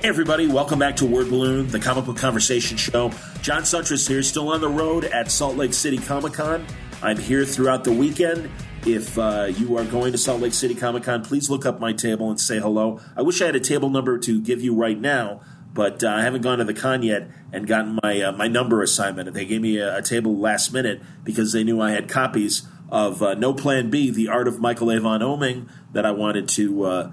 Hey everybody, welcome back to Word Balloon, the comic book conversation show. John Siuntres here, still on the road at Salt Lake City Comic Con. I'm here throughout the weekend. If uh, you are going to Salt Lake City Comic Con, please look up my table and say hello. I wish I had a table number to give you right now, but uh, I haven't gone to the con yet and gotten my uh, my number assignment. They gave me a, a, table last minute because they knew I had copies of uh, No Plan B, The Art of Michael Avon Oeming, that I wanted to uh,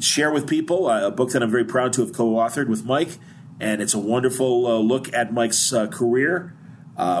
share with people. Uh, a book that I'm very proud to have co-authored with Mike, and it's a wonderful look at Mike's career.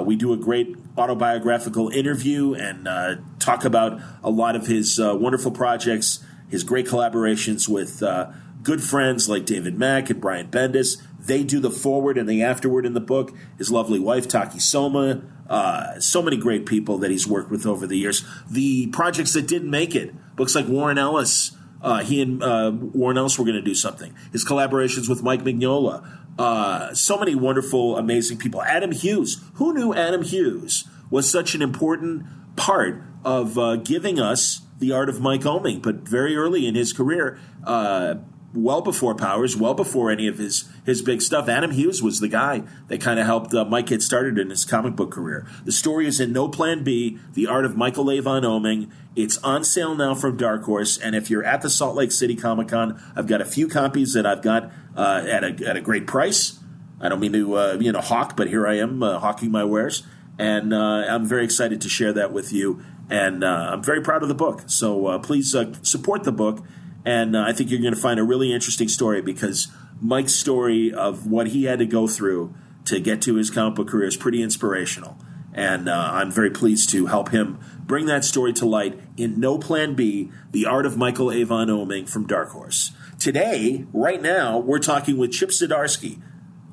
we do a great autobiographical interview and uh, talk about a lot of his uh, wonderful projects, his great collaborations with uh, good friends like David Mack and Brian Bendis. They do the forward and the afterward in the book. His lovely wife, Taki Soma. Uh, so many great people that he's worked with over the years. The projects that didn't make it, books like Warren Ellis, uh, he and uh, Warren Ellis were going to do something. His collaborations with Mike Mignola, uh, so many wonderful, amazing people. Adam Hughes. Who knew Adam Hughes was such an important part of uh, giving us the art of Mike Oeming? But very early in his career, uh, well before Powers, well before any of his his big stuff. Adam Hughes was the guy that kind of helped uh, Mike get started in his comic book career. The story is in No Plan B: The Art of Michael Avon Oeming. It's on sale now from Dark Horse, and if you're at the Salt Lake City Comic Con, I've got a few copies that I've got uh, at a at a great price. I don't mean to uh, you know hawk, but here I am uh, hawking my wares, and uh, I'm very excited to share that with you. And uh, I'm very proud of the book. So please support the book and uh, I think you're going to find a really interesting story because Mike's story of what he had to go through to get to his comic book career is pretty inspirational. And uh, I'm very pleased to help him bring that story to light in No Plan B The Art of Michael Avon Oeming from Dark Horse. Today, right now, we're talking with Chip Zdarsky.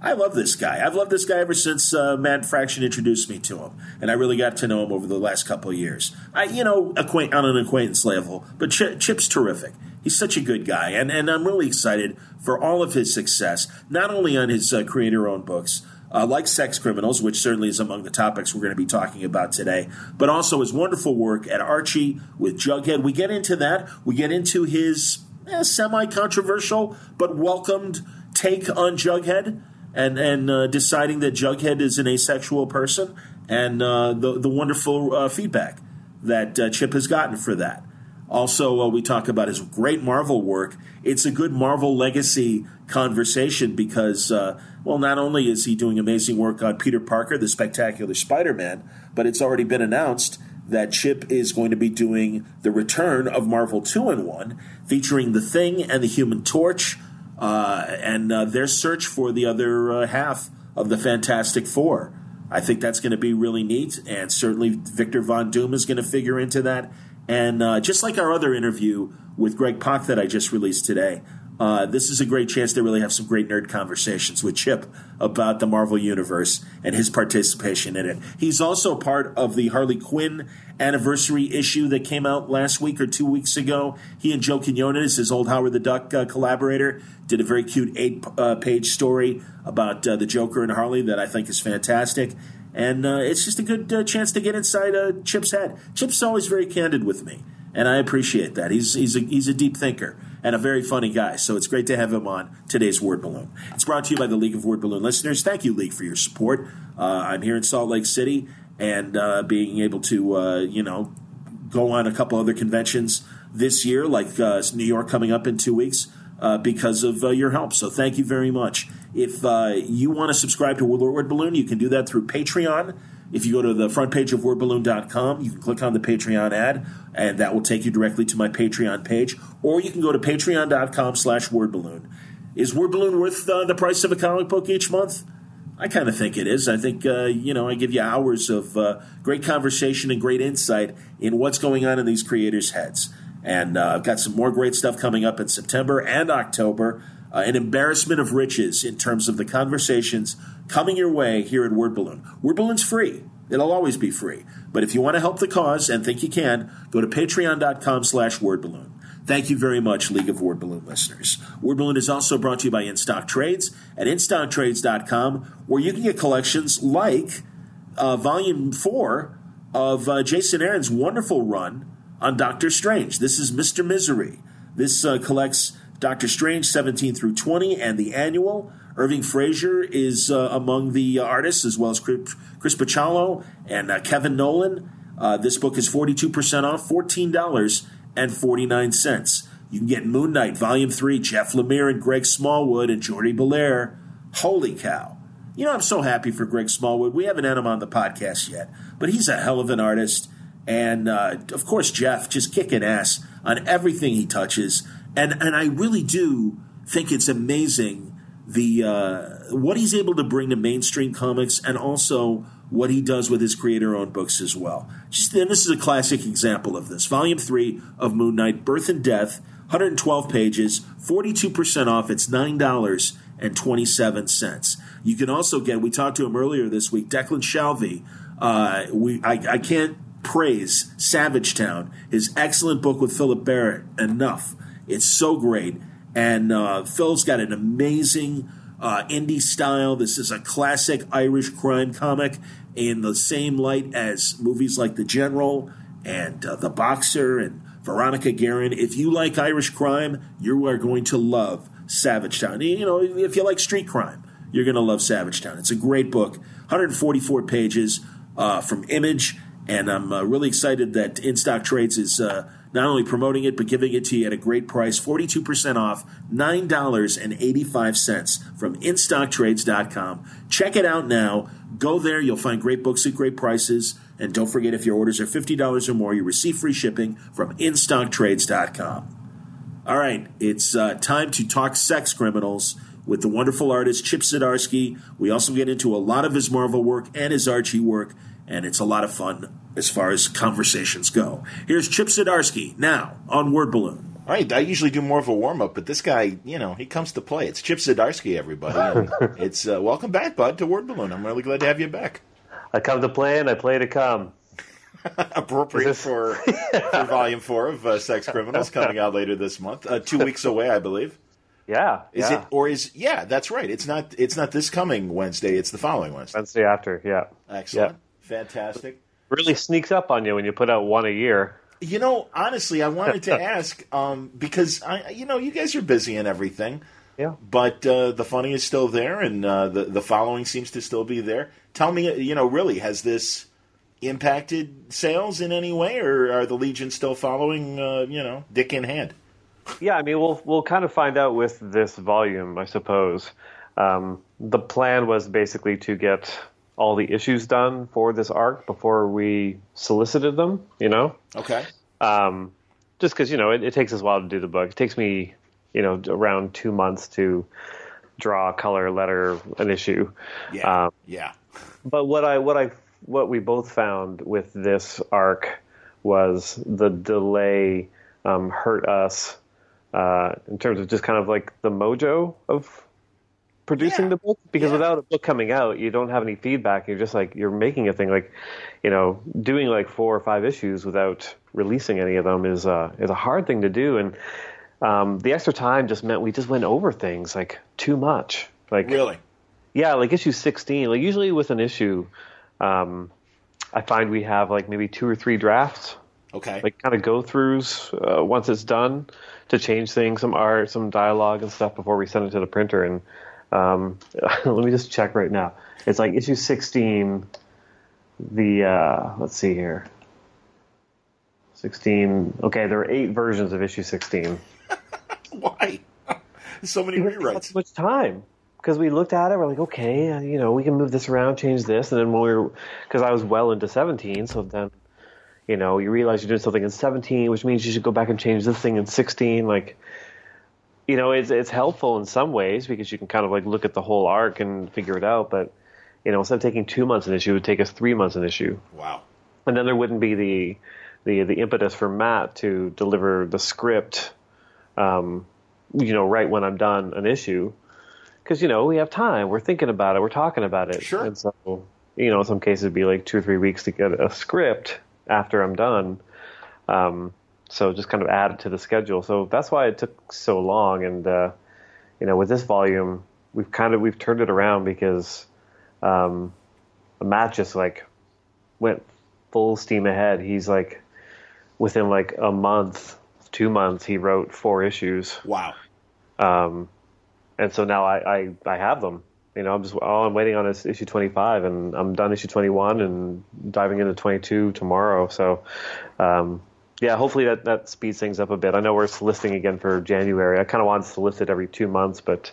I love this guy. I've loved this guy ever since uh, Matt Fraction introduced me to him, and I really got to know him over the last couple of years. I, you know, acquaint on an acquaintance level, but Ch- Chip's terrific he's such a good guy, and and I'm really excited for all of his success, not only on his uh, creator-owned books. Uh, like Sex Criminals, which certainly is among the topics we're going to be talking about today, but also his wonderful work at Archie with Jughead. We get into that. We get into his eh, semi controversial but welcomed take on Jughead and, and uh, deciding that Jughead is an asexual person and uh, the, the wonderful uh, feedback that uh, Chip has gotten for that. Also, uh, we talk about his great Marvel work. It's a good Marvel legacy conversation because, uh, well, not only is he doing amazing work on Peter Parker, the Spectacular Spider Man, but it's already been announced that Chip is going to be doing the return of Marvel 2 in 1, featuring The Thing and the Human Torch, uh, and uh, their search for the other uh, half of the Fantastic Four. I think that's going to be really neat, and certainly Victor Von Doom is going to figure into that. And uh, just like our other interview with Greg Pak that I just released today, uh, this is a great chance to really have some great nerd conversations with Chip about the Marvel Universe and his participation in it. He's also part of the Harley Quinn anniversary issue that came out last week or two weeks ago. He and Joe Quinones, his old Howard the Duck uh, collaborator, did a very cute eight uh, page story about uh, the Joker and Harley that I think is fantastic and uh, it's just a good uh, chance to get inside uh, Chip's head. Chip's always very candid with me, and I appreciate that. He's he's a, he's a deep thinker and a very funny guy. So it's great to have him on today's Word Balloon. It's brought to you by the League of Word Balloon listeners. Thank you, League, for your support. Uh, I'm here in Salt Lake City, and uh, being able to uh, you know go on a couple other conventions this year, like New York coming up in two weeks uh, because of uh, your help. So thank you very much. If uh, you want to subscribe to Word Balloon, you can do that through Patreon. If you go to the front page of wordballoon.com, you can click on the Patreon ad, and that will take you directly to my Patreon page. Or you can go to patreon.com slash wordballoon. Is Wordballoon worth uh, the price of a comic book each month? I kind of think it is. I think, uh, you know, I give you hours of uh, great conversation and great insight in what's going on in these creators' heads. And uh, I've got some more great stuff coming up in September and October. Uh, an embarrassment of riches in terms of the conversations coming your way here at Word Balloon. Word Balloon's free. It'll always be free. But if you want to help the cause and think you can, go to patreon.com slash wordballoon. Thank you very much, League of Word Balloon listeners. Word Balloon is also brought to you by InStock Trades at InStockTrades.com, where you can get collections like uh, Volume 4 of uh, Jason Aaron's wonderful run on Doctor Strange. This is Mr. Misery. This uh, collects Doctor Strange 17 through 20, and the annual. Irving Frazier is uh, among the artists, as well as Chris, Chris Bachalo and uh, Kevin Nowlan. Uh, this book is 42% off, $14.49. You can get Moon Knight, Volume 3, Jeff Lemire and Greg Smallwood and Jordie Bellaire. Holy cow. You know, I'm so happy for Greg Smallwood. We haven't had him on the podcast yet, but he's a hell of an artist. And uh, of course, Jeff just kicking ass on everything he touches. And, and I really do think it's amazing the uh, what he's able to bring to mainstream comics and also what he does with his creator-owned books as well. Just, and this is a classic example of this. Volume three of Moon Knight: Birth and Death, 112 pages, 42% off. It's nine dollars and 27 cents. You can also get. We talked to him earlier this week. Declan Shalvey. Uh, we I, I can't praise Savage Town, his excellent book with Philip Barrett enough. It's so great. And uh, Phil's got an amazing uh, indie style. This is a classic Irish crime comic in the same light as movies like The General and uh, The Boxer and Veronica Guerin. If you like Irish crime, you are going to love Savage Town. You know, if you like street crime, you're going to love Savage Town. It's a great book, 144 pages uh, from Image, and I'm uh, really excited that In Stock Trades is uh, not only promoting it, but giving it to you at a great price 42% off, $9.85 from InStockTrades.com. Check it out now. Go there. You'll find great books at great prices. And don't forget, if your orders are $50 or more, you receive free shipping from InStockTrades.com. All right, it's uh, time to talk sex criminals with the wonderful artist Chip Zdarsky. We also get into a lot of his Marvel work and his Archie work, and it's a lot of fun as far as conversations go. Here's Chip Zdarsky now on Word Balloon. All right, I usually do more of a warm up, but this guy, you know, he comes to play. It's Chip Zdarsky, everybody. it's uh, welcome back, bud, to Word Balloon. I'm really glad to have you back. I come to play and I play to come. Appropriate this... for, for Volume Four of uh, Sex Criminals coming out later this month. Uh, two weeks away, I believe. Yeah. Is yeah. it or is yeah? That's right. It's not. It's not this coming Wednesday. It's the following Wednesday. Wednesday after. Yeah. Excellent. Yeah. Fantastic really sneaks up on you when you put out one a year. You know, honestly, I wanted to ask um, because I, you know, you guys are busy and everything. Yeah. But uh, the funny is still there, and uh, the the following seems to still be there. Tell me, you know, really, has this impacted sales in any way, or are the Legion still following, uh, you know, dick in hand? Yeah, I mean, we'll we'll kind of find out with this volume, I suppose. Um, the plan was basically to get all the issues done for this arc before we solicited them. You know. Okay. Um, just because you know it, it, takes us a while to do the book. It takes me, you know, around two months to draw, color, letter an issue. Yeah. Um, yeah. But what I what I what we both found with this arc was the delay um, hurt us uh, in terms of just kind of like the mojo of producing yeah. the book because yeah. without a book coming out you don't have any feedback. You're just like you're making a thing. Like you know doing like four or five issues without releasing any of them is uh is a hard thing to do. And um, the extra time just meant we just went over things like too much. Like really? yeah like issue 16 like usually with an issue um, i find we have like maybe two or three drafts. Okay. Like kind of go throughs uh, once it's done to change things some art some dialogue and stuff before we send it to the printer. And um, let me just check right now. It's like issue 16. The uh, let's see here. 16. Okay, there are eight versions of issue 16. Why? so many rewrites. So much time. Because we looked at it, we're like, okay, uh, you know, we can move this around, change this, and then when we were, because I was well into 17, so then, you know, you realize you're doing something in 17, which means you should go back and change this thing in 16. Like, you know, it's it's helpful in some ways because you can kind of like look at the whole arc and figure it out. But you know, instead of taking two months an issue, it would take us three months an issue. Wow. And then there wouldn't be the the the impetus for Matt to deliver the script, um, you know, right when I'm done an issue, because you know we have time. We're thinking about it. We're talking about it. Sure. And so, you know, in some cases, it'd be like two or three weeks to get a script after I'm done. Um, so just kind of add it to the schedule. So that's why it took so long. And uh, you know, with this volume, we've kind of we've turned it around because um, Matt just like went full steam ahead. He's like within like a month, two months, he wrote four issues. Wow. Um, and so now I, I, I have them. You know, I'm just all I'm waiting on is issue 25, and I'm done issue 21 and diving into 22 tomorrow. So, um, yeah, hopefully that, that speeds things up a bit. I know we're soliciting again for January. I kind of want to solicit every two months, but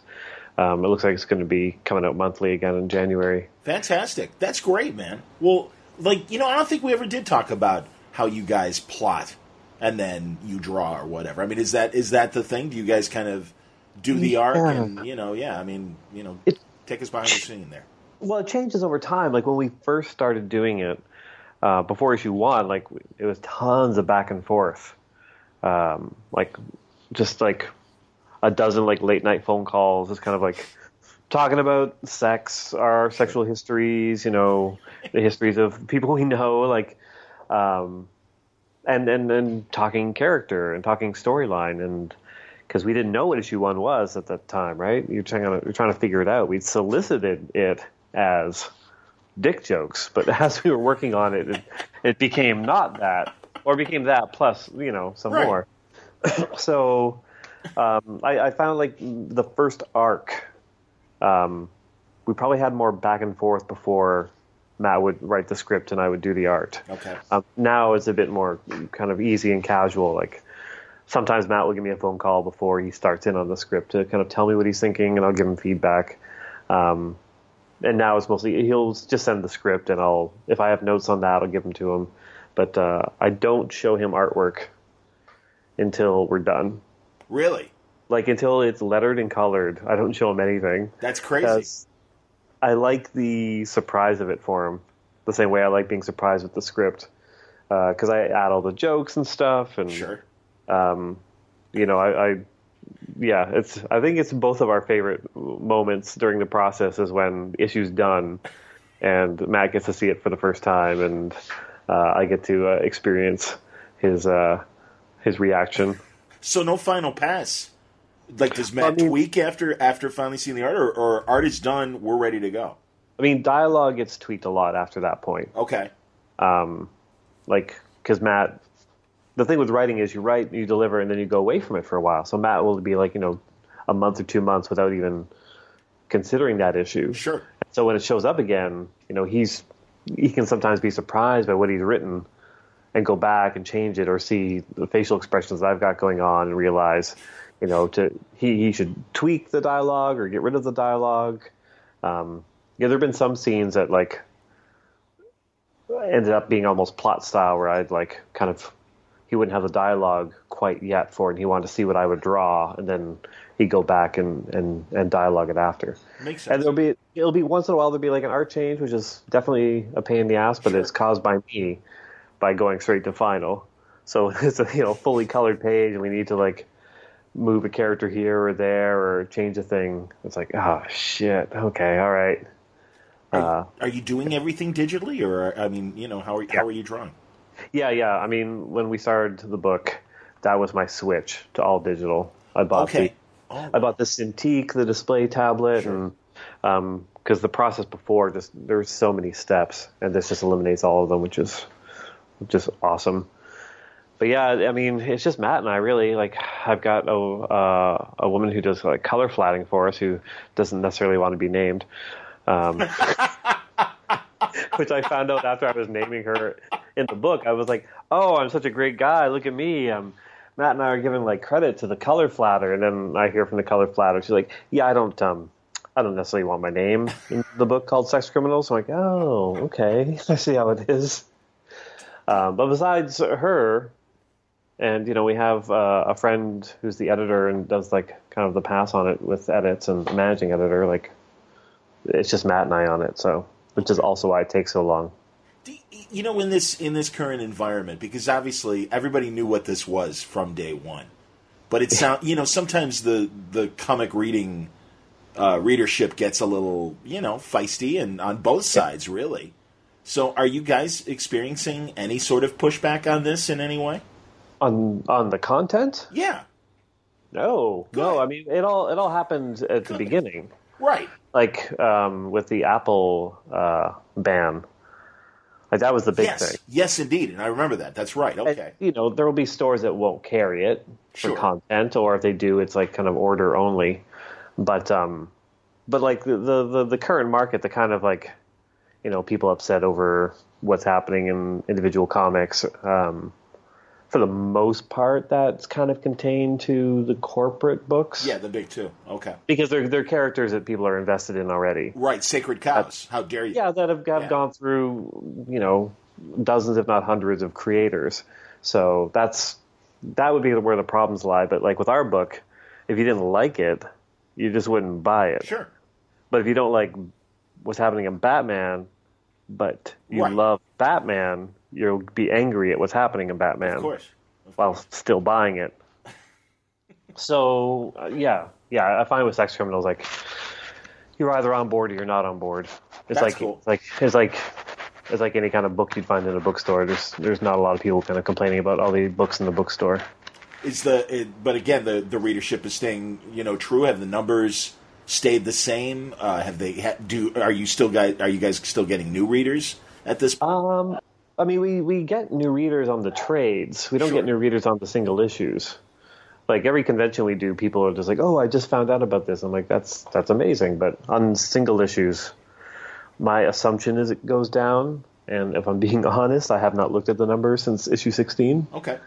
um, it looks like it's going to be coming out monthly again in January. Fantastic. That's great, man. Well, like, you know, I don't think we ever did talk about how you guys plot and then you draw or whatever. I mean, is that is that the thing? Do you guys kind of do the arc and, you know, yeah, I mean, you know, It- take us behind the scene there. Well, it changes over time. Like when we first started doing it, uh, before issue one, like it was tons of back and forth, um, like just like a dozen like late night phone calls, just kind of like talking about sex, our sexual histories, you know, the histories of people we know, like, um, and and and talking character and talking storyline and because we didn't know what issue one was at that time, right? You're trying to you're trying to figure it out. We solicited it as dick jokes, but as we were working on it, it, it became not that, or became that plus you know some Right. more. so um, I, I found like the first arc, um, we probably had more back and forth before Matt would write the script and I would do the art. Okay. Um, now it's a bit more kind of easy and casual. Like sometimes Matt will give me a phone call before he starts in on the script to kind of tell me what he's thinking, and I'll give him feedback. Um, and now it's mostly he'll just send the script, and I'll if I have notes on that, I'll give them to him. But uh, I don't show him artwork until we're done. Really? Like until it's lettered and colored, I don't show him anything. That's crazy. I like the surprise of it for him, the same way I like being surprised with the script. Because I add all the jokes and stuff, and Sure. um, you know, I, I, yeah, it's. I think it's both of our favorite moments during the process is when the issue's done, and Matt gets to see it for the first time, and uh, I get to uh, experience his uh, his reaction. So no final pass. Like does Matt I mean- tweak after after finally seeing the art, or, or art is done, we're ready to go? I mean, dialogue gets tweaked a lot after that point. Okay. um, like because Matt, the thing with writing is you write, you deliver, and then you go away from it for a while. So Matt will be like you know a month or two months without even considering that issue. Sure. So when it shows up again, you know he's he can sometimes be surprised by what he's written and go back and change it or see the facial expressions that I've got going on and realize, you know, to he, he should tweak the dialogue or get rid of the dialogue. Um, yeah, there have been some scenes that like ended up being almost plot style where I'd like kind of he wouldn't have the dialogue quite yet for it and he wanted to see what I would draw and then he'd go back and, and, and dialogue it after. Makes sense. And there'll be it'll be once in a while there'll be like an art change, which is definitely a pain in the ass, but it's caused by me by going straight to final. So it's a you know fully colored page, and we need to like move a character here or there or change a thing. It's like oh shit, okay, all right. Uh, Are you doing everything digitally, or I mean, you know, how are, how are you drawing? Yeah, yeah. I mean, when we started the book, that was my switch to all digital. I bought the Okay. Oh, I bought the Cintiq, the display tablet, and because the process before just there's so many steps, and this just eliminates all of them, which is just awesome. But yeah, I mean, it's just Matt and I really like. I've got a uh, a woman who does like color flatting for us, who doesn't necessarily want to be named. Um, which I found out after I was naming her in the book. I was like, "Oh, I'm such a great guy. Look at me." Um, Matt and I are giving like credit to the color flatter, and then I hear from the color flatter. She's like, "Yeah, I don't, um, I don't necessarily want my name in the book called Sex Criminals." I'm like, "Oh, okay, I see how it is." Um, but besides her, and you know, we have uh, a friend who's the editor and does like kind of the pass on it with edits and managing editor. Like, it's just Matt and I on it, so which is also why it takes so long. You know, in this in this current environment, because obviously everybody knew what this was from day one, but it sound you know sometimes the the comic reading uh, readership gets a little you know feisty and on both sides really. So, are you guys experiencing any sort of pushback on this in any way? On on the content? Yeah, No, Good. no. I mean, it all it all happened at the Good. beginning, right. like um, with the Apple uh, ban. Like that was the big yes, thing. yes, indeed, and I remember that. That's right. And, Okay, you know, there will be stores that won't carry it for Sure. content, or if they do, it's like kind of order only. But um, but like the, the the the current market, the kind of like, you know, people upset over what's happening in individual comics. Um, for the most part, that's kind of contained to the corporate books. yeah, the big two. Okay, because they're they're characters that people are invested in already. right. Sacred cows. How dare you? Yeah, that have, have Yeah. gone through, you know, dozens, if not hundreds, of creators. So that's that would be where the problems lie. But like with our book, if you didn't like it, you just wouldn't buy it. Sure. But if you don't like what's happening in Batman, but you Right. love Batman, you'll be angry at what's happening in Batman Of course. while still buying it. So uh, yeah, yeah, I find with sex criminals like you're either on board or you're not on board. It's That's like cool. it's like it's like it's like any kind of book you'd find in a bookstore. There's there's not a lot of people kind of complaining about all the books in the bookstore. Is the it, but again the the readership is staying you know true? Have the numbers stayed the same? Uh, have they ha, do? Are you still guys? Are you guys still getting new readers at this? point? Um, I mean, we we get new readers on the trades. We don't Sure. get new readers on the single issues. Like every convention we do, people are just like, "Oh, I just found out about this." I'm like, "That's that's amazing." But on single issues, my assumption is it goes down. And if I'm being honest, I have not looked at the numbers since issue 16. okay.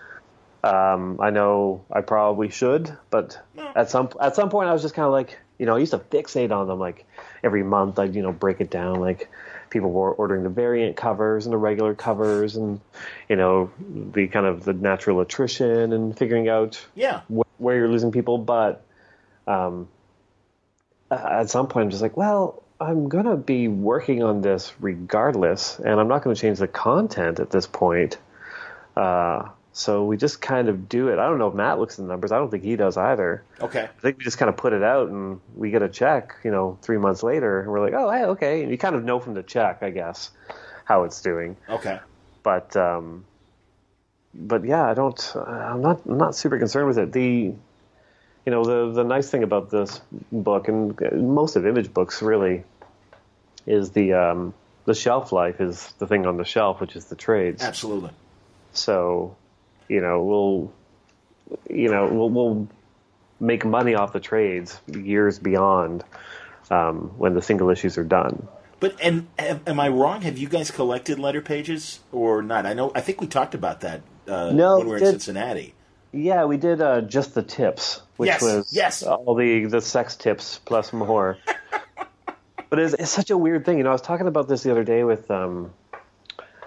Um, I know I probably should, but No. at some at some point I was just kind of like, you know, I used to fixate on them. Like every month, I'd you know break it down. Like people were ordering the variant covers and the regular covers, and you know the kind of the natural attrition and figuring out Yeah. wh- where you're losing people. But um, at some point, I'm just like, well, I'm gonna be working on this regardless, and I'm not going to change the content at this point. Uh, so we just kind of do it. I don't know if Matt looks at the numbers. I don't think he does either. Okay. I think we just kind of put it out, and we get a check. You know, three months later, and we're like, oh, hey, okay. And you kind of know from the check, I guess, how it's doing Okay. but um, but yeah, I don't. I'm not. I'm not super concerned with it. The, you know, the the nice thing about this book and most of Image books really is the um, the shelf life is the thing on the shelf, which is the trades. Absolutely. So, you know, we'll, you know, we'll, we'll make money off the trades years beyond um, when the single issues are done. But and am, am I wrong? Have you guys collected letter pages or not? I know. I think we talked about that uh, No, when we were in Cincinnati. Yeah, we did uh, just the tips, which Yes, was yes. all the the sex tips plus more. but it's, it's such a weird thing, you know. I was talking about this the other day with um,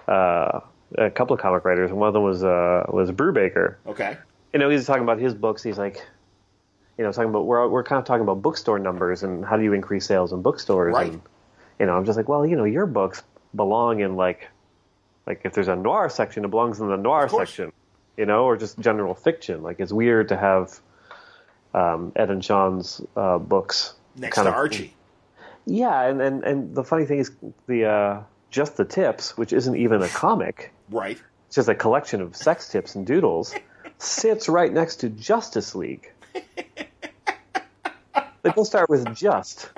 uh, a couple of comic writers, and one of them was uh, was Brubaker. Okay. You know, he's talking about his books. He's like, you know, talking about we're we're kind of talking about bookstore numbers and how do you increase sales in bookstores. Right. And, you know, I'm just like, well, you know, your books belong in like, like if there's a noir section, it belongs in the noir section, you know, or just general fiction. Like it's weird to have um, Ed and Sean's uh, books Next kind to of- Archie. Yeah, and, and and the funny thing is the uh, just the tips, which isn't even a comic, Right. it's just a collection of sex tips and doodles, sits right next to Justice League. they both start with just,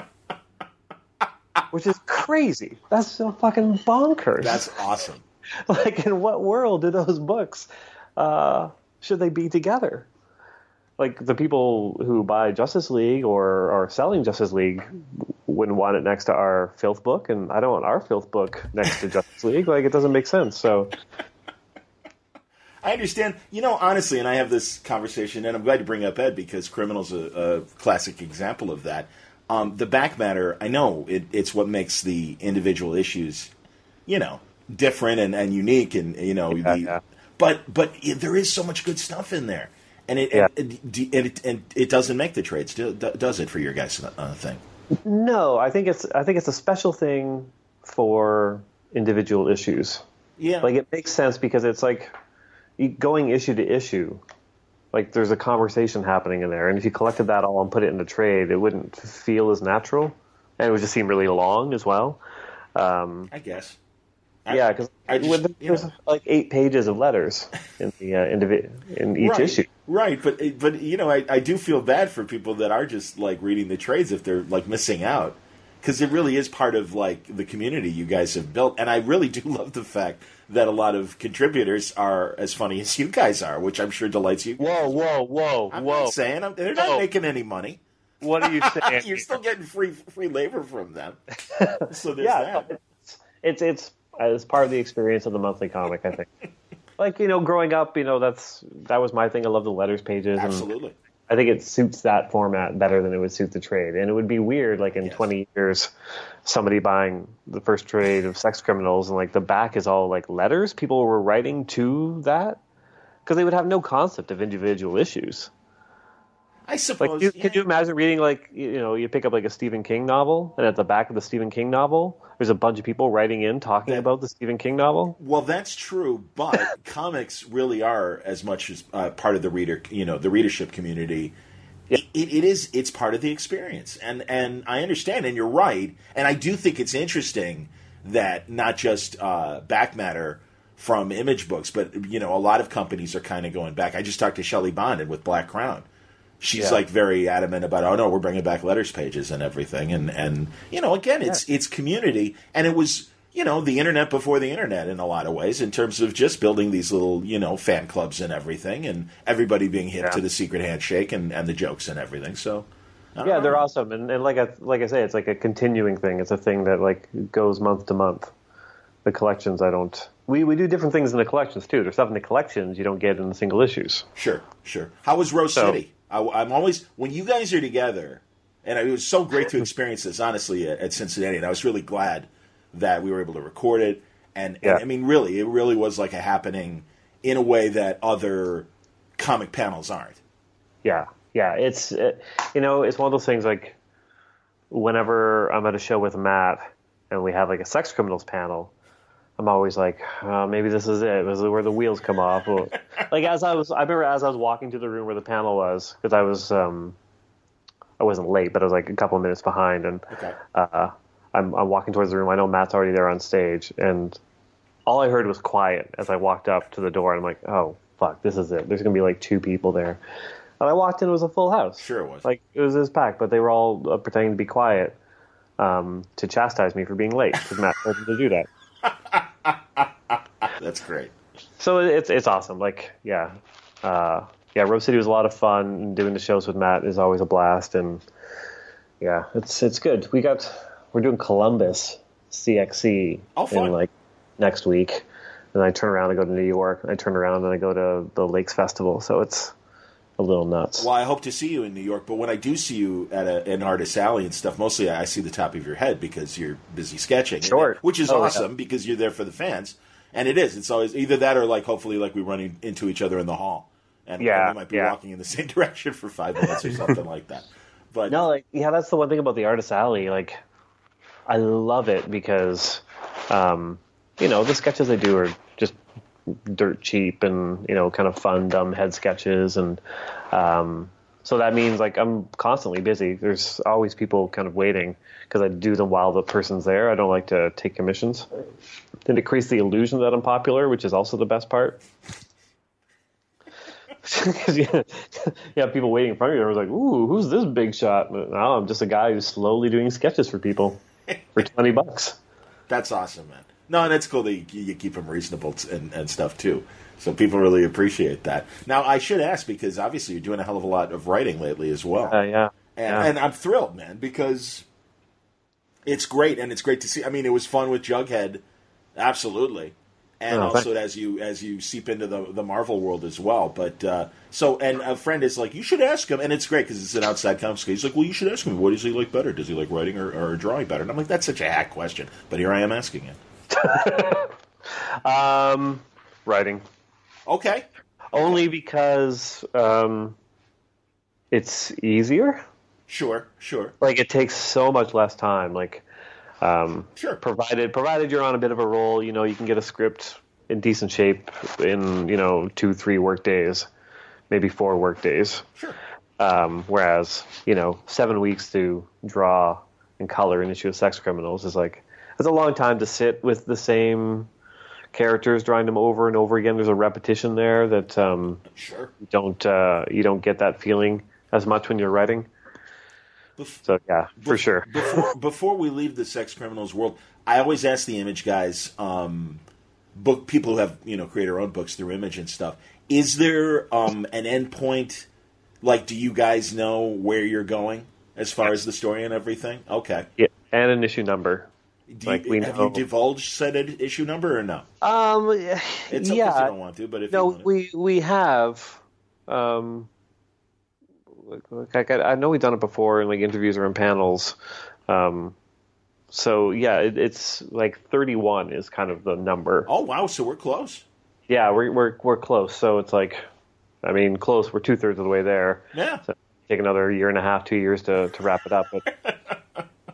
which is crazy. That's so fucking bonkers. That's awesome. like, in what world do those books uh, should they be together? Like the people who buy Justice League or are selling Justice League wouldn't want it next to our filth book, and I don't want our filth book next to Justice League. Like it doesn't make sense. So I understand. You know, honestly, and I have this conversation, and I'm glad you bring up Ed because Criminal's a, a classic example of that. Um, the back matter, I know it, it's what makes the individual issues, you know, different and, and unique, and you know, Yeah, the, yeah. but but it, there is so much good stuff in there, and it Yeah. and, it, and it doesn't make the trades, does it for your guys' uh, thing? No, I think it's I think it's a special thing for individual issues. Yeah, Like it makes sense because it's like going issue to issue. Like there's a conversation happening in there, and if you collected that all and put it in a trade, it wouldn't feel as natural, and it would just seem really long as well. Um, I guess. I- yeah, because I just, you there's know. like eight pages of letters in the uh, indivi- in each right, issue. Right, but but you know, I, I do feel bad for people that are just like reading the trades if they're like missing out. because it really is part of like the community you guys have built, and I really do love the fact that a lot of contributors are as funny as you guys are, which I'm sure delights you. Whoa, whoa, whoa, I'm whoa! not saying I'm, they're not Whoa. making any money. What are you saying? You're still getting free free labor from them. So there's yeah, that. it's it's it's it's part of the experience of the monthly comic. I think. like you know, growing up, you know, that's that was my thing. I love the letters pages, and Absolutely. I think it suits that format better than it would suit the trade. And it would be weird, like in Yes. 20 years, somebody buying the first trade of Sex Criminals and like the back is all like letters. People were writing to that because they would have no concept of individual issues. I Like, you, yeah. can you imagine reading like you know you pick up like a Stephen King novel and at the back of the Stephen King novel there's a bunch of people writing in talking That- about the Stephen King novel. Well, that's true, but comics really are as much as uh, part of the reader, you know, the readership community. It, it, it is. It's part of the experience, and and I understand, and you're right, and I do think it's interesting that not just uh, back matter from image books, but you know, a lot of companies are kind of going back. I just talked to Shelly Bond with Black Crown. She's Yeah. like very adamant about, oh no, we're bringing back letters pages and everything, and and you know, again, it's it's community, and it was you know the internet before the internet in a lot of ways in terms of just building these little you know fan clubs and everything, and everybody being hip Yeah. to the secret handshake and and the jokes and everything. So Yeah, know. they're awesome, and, and like I like I say, it's like a continuing thing. It's a thing that like goes month to month. The collections, I don't. We we do different things in the collections too. There's stuff in the collections you don't get in the single issues. Sure, sure. How was Rose So- City? I, am always when you guys are together, and it was so great to experience this honestly at, at Cincinnati, and I was really glad that we were able to record it. And, and Yeah. I mean, really, it really was like a happening in a way that other comic panels aren't. Yeah, yeah. It's it, you know it's one of those things like whenever I'm at a show with Matt and we have like a sex criminals panel, I'm always like, uh, maybe this is it. This is where the wheels come off. Like as I was, I remember as I was walking to the room where the panel was because I was, um, I wasn't late, but I was like a couple of minutes behind, and Okay. uh, I'm, I'm walking towards the room. I know Matt's already there on stage, and all I heard was quiet as I walked up to the door. And I'm like, oh fuck, this is it. There's gonna be like two people there. And I walked in, it was a full house. Sure it was. Like it was this packed, but they were all uh, pretending to be quiet um, to chastise me for being late because Matt told them to do that. That's great. So it's it's awesome. Like yeah, uh, yeah. Rose City was a lot of fun. Doing the shows with Matt is always a blast, and yeah, it's it's good. We got we're doing Columbus CXC Oh, in like next week, and I turn around and go to New York. And I turn around and I go to the Lakes Festival. So it's a little nuts. Well, I hope to see you in New York, but when I do see you at a, an artist alley and stuff, mostly I see the top of your head because you're busy sketching, Sure. which is Oh, yeah. awesome because you're there for the fans, and it is. It's always either that or like hopefully like we run in- into each other in the hall, and, Yeah, we might be yeah. walking in the same direction for five minutes or something like that. But No, like yeah, that's the one thing about the artist alley. Like, I love it because, um, you know, the sketches I do are just dirt cheap and you know, kind of fun, dumb head sketches, and um, so that means like I'm constantly busy. There's always people kind of waiting because I do them while the person's there. I don't like to take commissions. Then it creates the illusion that I'm popular, which is also the best part. Because you, you have people waiting in front of you. and I was like, "Ooh, who's this big shot?" No, I'm just a guy who's slowly doing sketches for people for twenty bucks. that's awesome, man. No, and it's cool that you, you keep them reasonable and, and stuff too. So people really appreciate that. Now, I should ask because obviously you're doing a hell of a lot of writing lately as well. Uh, yeah, And, yeah. and I'm thrilled, man, because it's great, and it's great to see. I mean, it was fun with Jughead, absolutely, and Oh, also thank- as you as you seep into the the Marvel world as well. But uh, so, and a friend is like, you should ask him, and it's great because it's an outside comics guy. He's like, well, you should ask him. What does he like better? Does he like writing or, or drawing better? And I'm like, that's such a hack question, but here I am asking it. Um, writing Okay, only because um, it's easier. sure, sure, Like it takes so much less time. Like um, sure. provided provided you're on a bit of a roll, you know, you can get a script in decent shape in you know two three work days, maybe four work days. Sure. Um, whereas you know seven weeks to draw and color an issue of Sex Criminals is like it's a long time to sit with the same characters, drawing them over and over again. There's a repetition there that um, Sure. you don't uh, you don't get that feeling as much when you're writing. So yeah, for sure. before, before we leave the sex criminals world, I always ask the image guys, um, book people who have you know create their own books through image and stuff. Is there um, an endpoint? Like, do you guys know where you're going as far as the story and everything? Okay. Yeah, and an issue number. Do Like, you, we have know- you divulged said ed- issue number or no? Um, It's okay if you don't want to, but if you no, want to. we we have. Um, like I, I know we've done it before in like interviews or in panels. Um, so yeah, it, it's like thirty-one is kind of the number. Oh wow, so we're close. Yeah, we're we're we're close. So it's like, I mean, close. We're two thirds of the way there. Yeah. So take another year and a half, two years to to wrap it up. But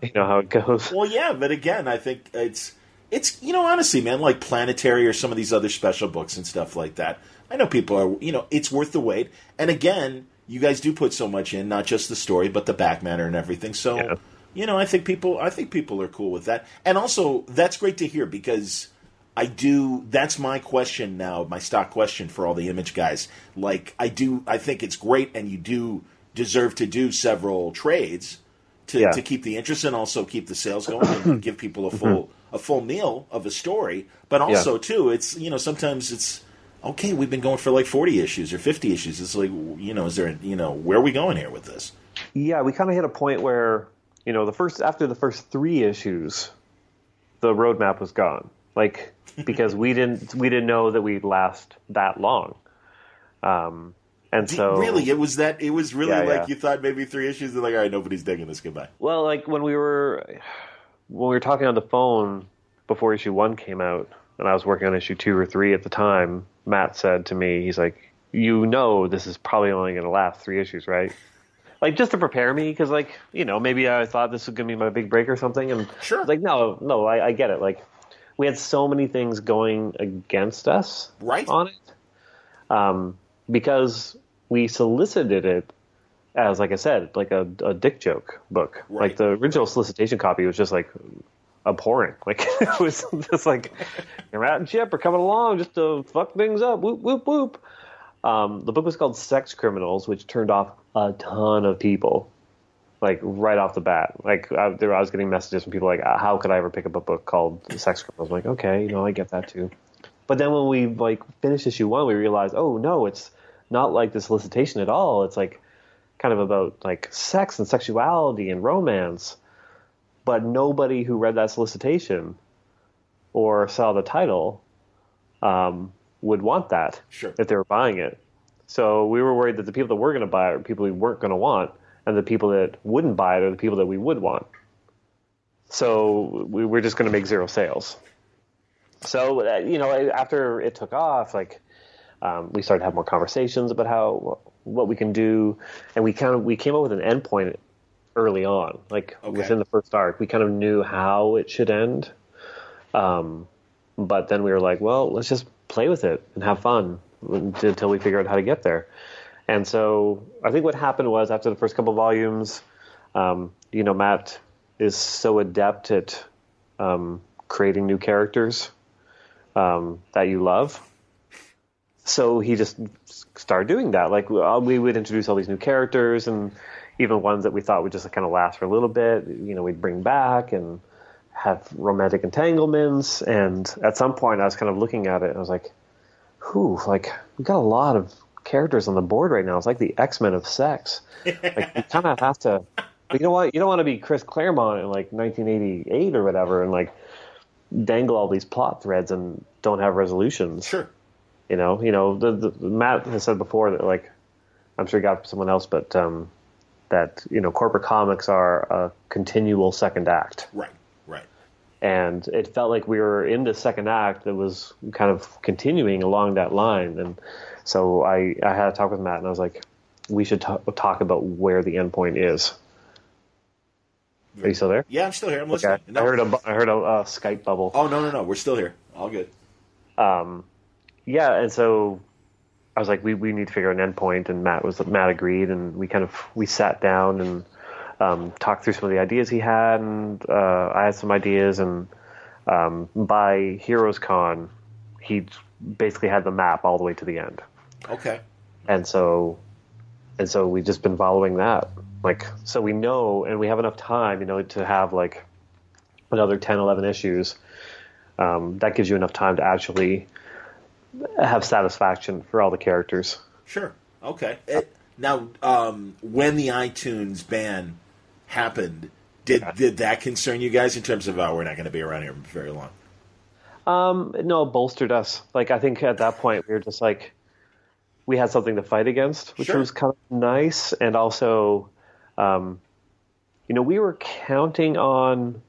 you know how it goes. Well, yeah, but again, I think it's it's you know honestly, man, like Planetary or some of these other special books and stuff like that. I know people are you know it's worth the wait. And again, you guys do put so much in, not just the story, but the back matter and everything. So Yeah. you know, I think people I think people are cool with that. And also, that's great to hear because. I do. That's my question now. My stock question for all the image guys. Like, I do. I think it's great, and you do deserve to do several trades to, Yeah. to keep the interest and also keep the sales going and give people a full a full meal of a story. But also too, it's you know sometimes it's okay. We've been going for like forty issues or fifty issues. It's like you know, is there you know where are we going here with this? Yeah, we kind of hit a point where you know the first after the first three issues, the roadmap was gone. Like because we didn't we didn't know that we'd last that long. Um, and so really, it was that it was really Yeah, like yeah. you thought maybe three issues. And like, all right, nobody's digging this. Goodbye. Well, like when we were when we were talking on the phone before issue one came out, and I was working on issue two or three at the time. Matt said to me, he's like, "You know, this is probably only going to last three issues, right?" Like just to prepare me, because like you know maybe I thought this was going to be my big break or something, and Sure. I was like no, no, I, I get it. Like we had so many things going against us Right. on it, um, because we solicited it as, like I said, like a, a dick joke book. Right. Like the original solicitation copy was just like abhorrent. Like it was just like Matt and Chip are coming along just to fuck things up. Whoop whoop whoop. Um, the book was called Sex Criminals, which turned off a ton of people. Like right off the bat, like I, there, I was getting messages from people like, "How could I ever pick up a book called Sex Criminals?" I'm like, okay, you know, I get that too. But then when we like finished issue one, we realized, oh no, it's not like the solicitation at all. It's like kind of about like sex and sexuality and romance. But nobody who read that solicitation or saw the title um, would want that Sure. if they were buying it. So we were worried that the people that were going to buy it are people we weren't going to want, and the people that wouldn't buy it are the people that we would want. So we were just going to make zero sales. So uh, you know, after it took off, like um, we started to have more conversations about how what we can do, and we kind of we came up with an endpoint early on, like Okay. within the first arc. We kind of knew how it should end, um, but then we were like, well, let's just play with it and have fun until we figure out how to get there. And so I think what happened was after the first couple volumes, um, you know, Matt is so adept at um, creating new characters um, that you love. So he just started doing that. Like uh, we would introduce all these new characters, and even ones that we thought would just kind of last for a little bit. You know, we'd bring back and have romantic entanglements. And at some point, I was kind of looking at it, and I was like, "Whew, like we got a lot of characters on the board right now. It's like the X Men of sex. Like you kind of have to." But you know what? You don't want to be Chris Claremont in like 1988 or whatever, and like dangle all these plot threads and don't have resolutions. Sure. You know, you know. The, the, Matt has said before that like I'm sure he got someone else, but um, that you know corporate comics are a continual second act, Right. Right. and it felt like we were in the second act that was kind of continuing along that line. And so I I had a talk with Matt, and I was like, we should ta- talk about where the endpoint is. Are you still there? Yeah, I'm still here. I'm Okay. listening. No. I heard a I heard a uh, Skype bubble. Oh no no no, we're still here. All good. Yeah, and so I was like, we, we need to figure out an endpoint, and Matt was Matt agreed, and we kind of we sat down and um, talked through some of the ideas he had, and uh, I had some ideas, and um, by Heroes Con, he basically had the map all the way to the end, Okay. and so and so we've just been following that Like, so we know, and we have enough time, you know, to have like another 10, 11 issues. Um, that gives you enough time to actually have satisfaction for all the characters. Sure. Okay. It, now, um, when the iTunes ban happened, did did that concern you guys in terms of oh, we're not going to be around here very long? Um, no, it bolstered us. Like I think at that point we were just like we had something to fight against, which Sure. was kind of nice, and also, um, you know, we were counting on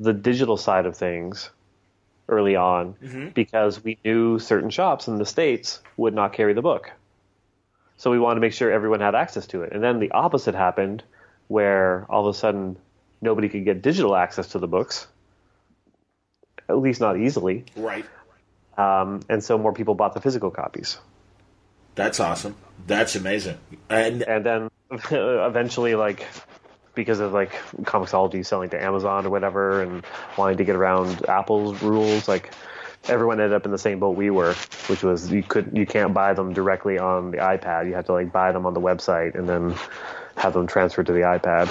the digital side of things early on because we knew certain shops in the states would not carry the book. So we wanted to make sure everyone had access to it. And then the opposite happened where all of a sudden nobody could get digital access to the books, at least not easily. Right. Um, and so more people bought the physical copies. That's awesome. That's amazing. And And then eventually, like, because of like Comixology selling to Amazon or whatever and wanting to get around Apple's rules, like everyone ended up in the same boat we were, which was you could you can't buy them directly on the iPad. You have to like buy them on the website and then have them transferred to the iPad.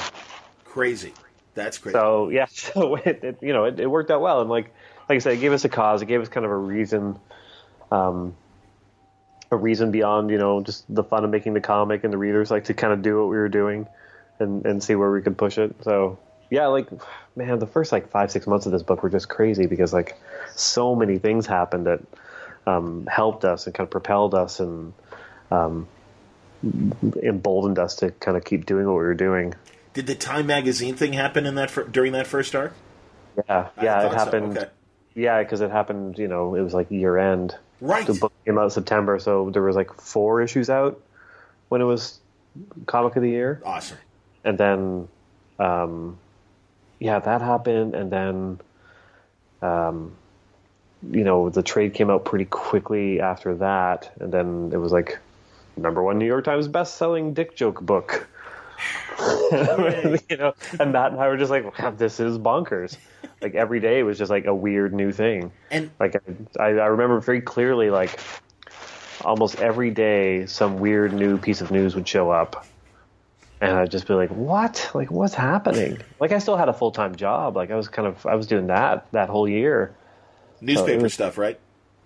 crazy. That's crazy. So yeah, so it, it you know it, it worked out well, and like like I said, it gave us a cause. It gave us kind of a reason, um, a reason beyond you know just the fun of making the comic and the readers like to kind of do what we were doing, and and see where we could push it. So yeah, like man, the first like five six months of this book were just crazy because like so many things happened that um, helped us and kind of propelled us and um, emboldened us to kind of keep doing what we were doing. Did the Time magazine thing happen in that during that first arc? Yeah, yeah, it so. happened. Okay. Yeah, because it happened. You know, it was like year end. Right. The book came out in September, so there was like four issues out when it was comic of the year, Awesome. And then, um, yeah, that happened, and then, um, you know, the trade came out pretty quickly after that, and then it was like number one New York Times best-selling dick joke book. you know, and Matt and I were just like, wow, "This is bonkers!" Like every day was just like a weird new thing. And Like I, I remember very clearly, like almost every day, some weird new piece of news would show up, and I'd just be like, "What? Like what's happening?" Like I still had a full time job. Like I was kind of I was doing that that whole year. newspaper was- stuff, right?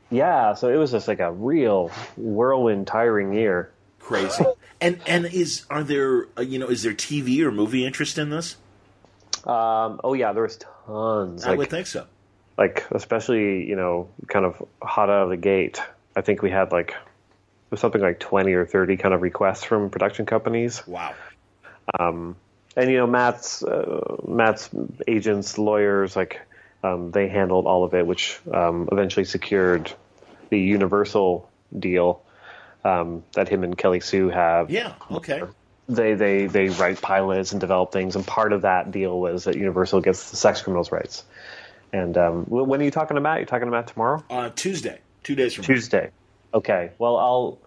Yeah, so it was just like a real whirlwind, tiring year. Crazy. and and is are there uh, you know is there TV or movie interest in this? Um, oh yeah, there was tons. I Like, would think so. like especially you know kind of hot out of the gate i think we had like it was something like 20 or 30 kind of requests from production companies Wow. And you know matt's uh, matt's agents lawyers like um, they handled all of it which um, eventually secured the universal deal um, that him and kelly sue have Yeah. Okay. they they they write pilots and develop things, and part of that deal was that Universal gets the sex criminals rights. And um, when are you talking to Matt? You talking to Matt tomorrow? Uh, Tuesday. Two days from now. Tuesday. Okay. Well, I'll.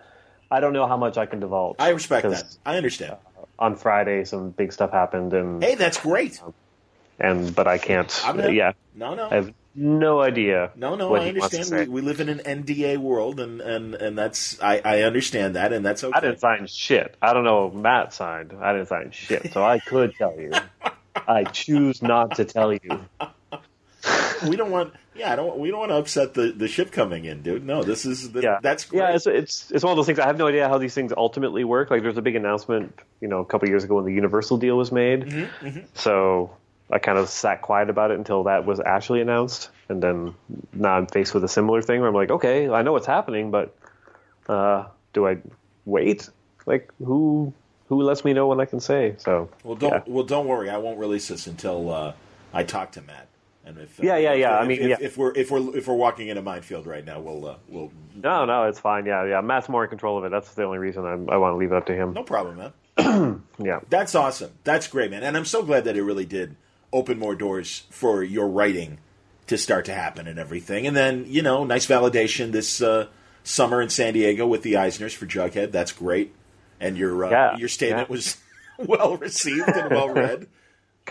I don't know how much I can divulge. I respect that. I understand. On Friday, some big stuff happened, and Hey, that's great. Um, and but I can't. I'm not- yeah, No, no. I have no idea. No, no, I he wants to understand. We, we live in an NDA world, and, and, and that's I, I understand that, and that's okay. I didn't sign shit. I don't know if Matt signed. I didn't sign shit, so I could tell you. I choose not to tell you. we don't want. Yeah, I don't. We don't want to upset the, the ship coming in, dude. No, this is. The, yeah, that's great. yeah. It's, it's it's one of those things. I have no idea how these things ultimately work. Like, there's a big announcement, you know, a couple years ago when the Universal deal was made. Mm-hmm, So I kind of sat quiet about it until that was actually announced, and then now I'm faced with a similar thing where I'm like, okay, I know what's happening, but uh, do I wait? Like, who who lets me know when I can say? So well, don't. yeah. Well, don't worry. I won't release this until uh, I talk to Matt. And if, uh, Yeah, yeah, yeah, If, I mean, if, yeah. if we're if we're if we're walking in a minefield right now, we'll uh, we'll No, no, it's fine. Yeah, yeah. Matt's more in control of it. That's the only reason I, I want to leave it up to him. no problem, man. Yeah. That's awesome. That's great, man. And I'm so glad that it really did open more doors for your writing to start to happen and everything. And then, you know, nice validation this uh, summer in San Diego with the Eisners for Jughead. That's great. And your uh, Yeah, your statement yeah. was well received and well read.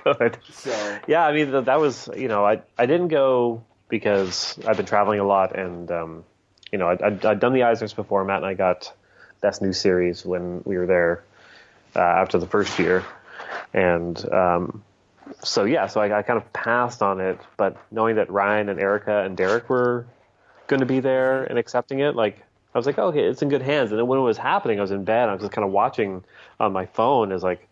Good. So Yeah, I mean th- that was you know I I didn't go because I've been traveling a lot and um, you know I'd, I'd, I'd done the Eisners before. Matt and I got best new series when we were there, uh, after the first year, and um, so yeah, so I, I kind of passed on it. But knowing that Ryan and Erica and Derek were going to be there and accepting it, like I was like, okay, it's in good hands. And then when it was happening, I was in bed. I was just kind of watching on my phone as like,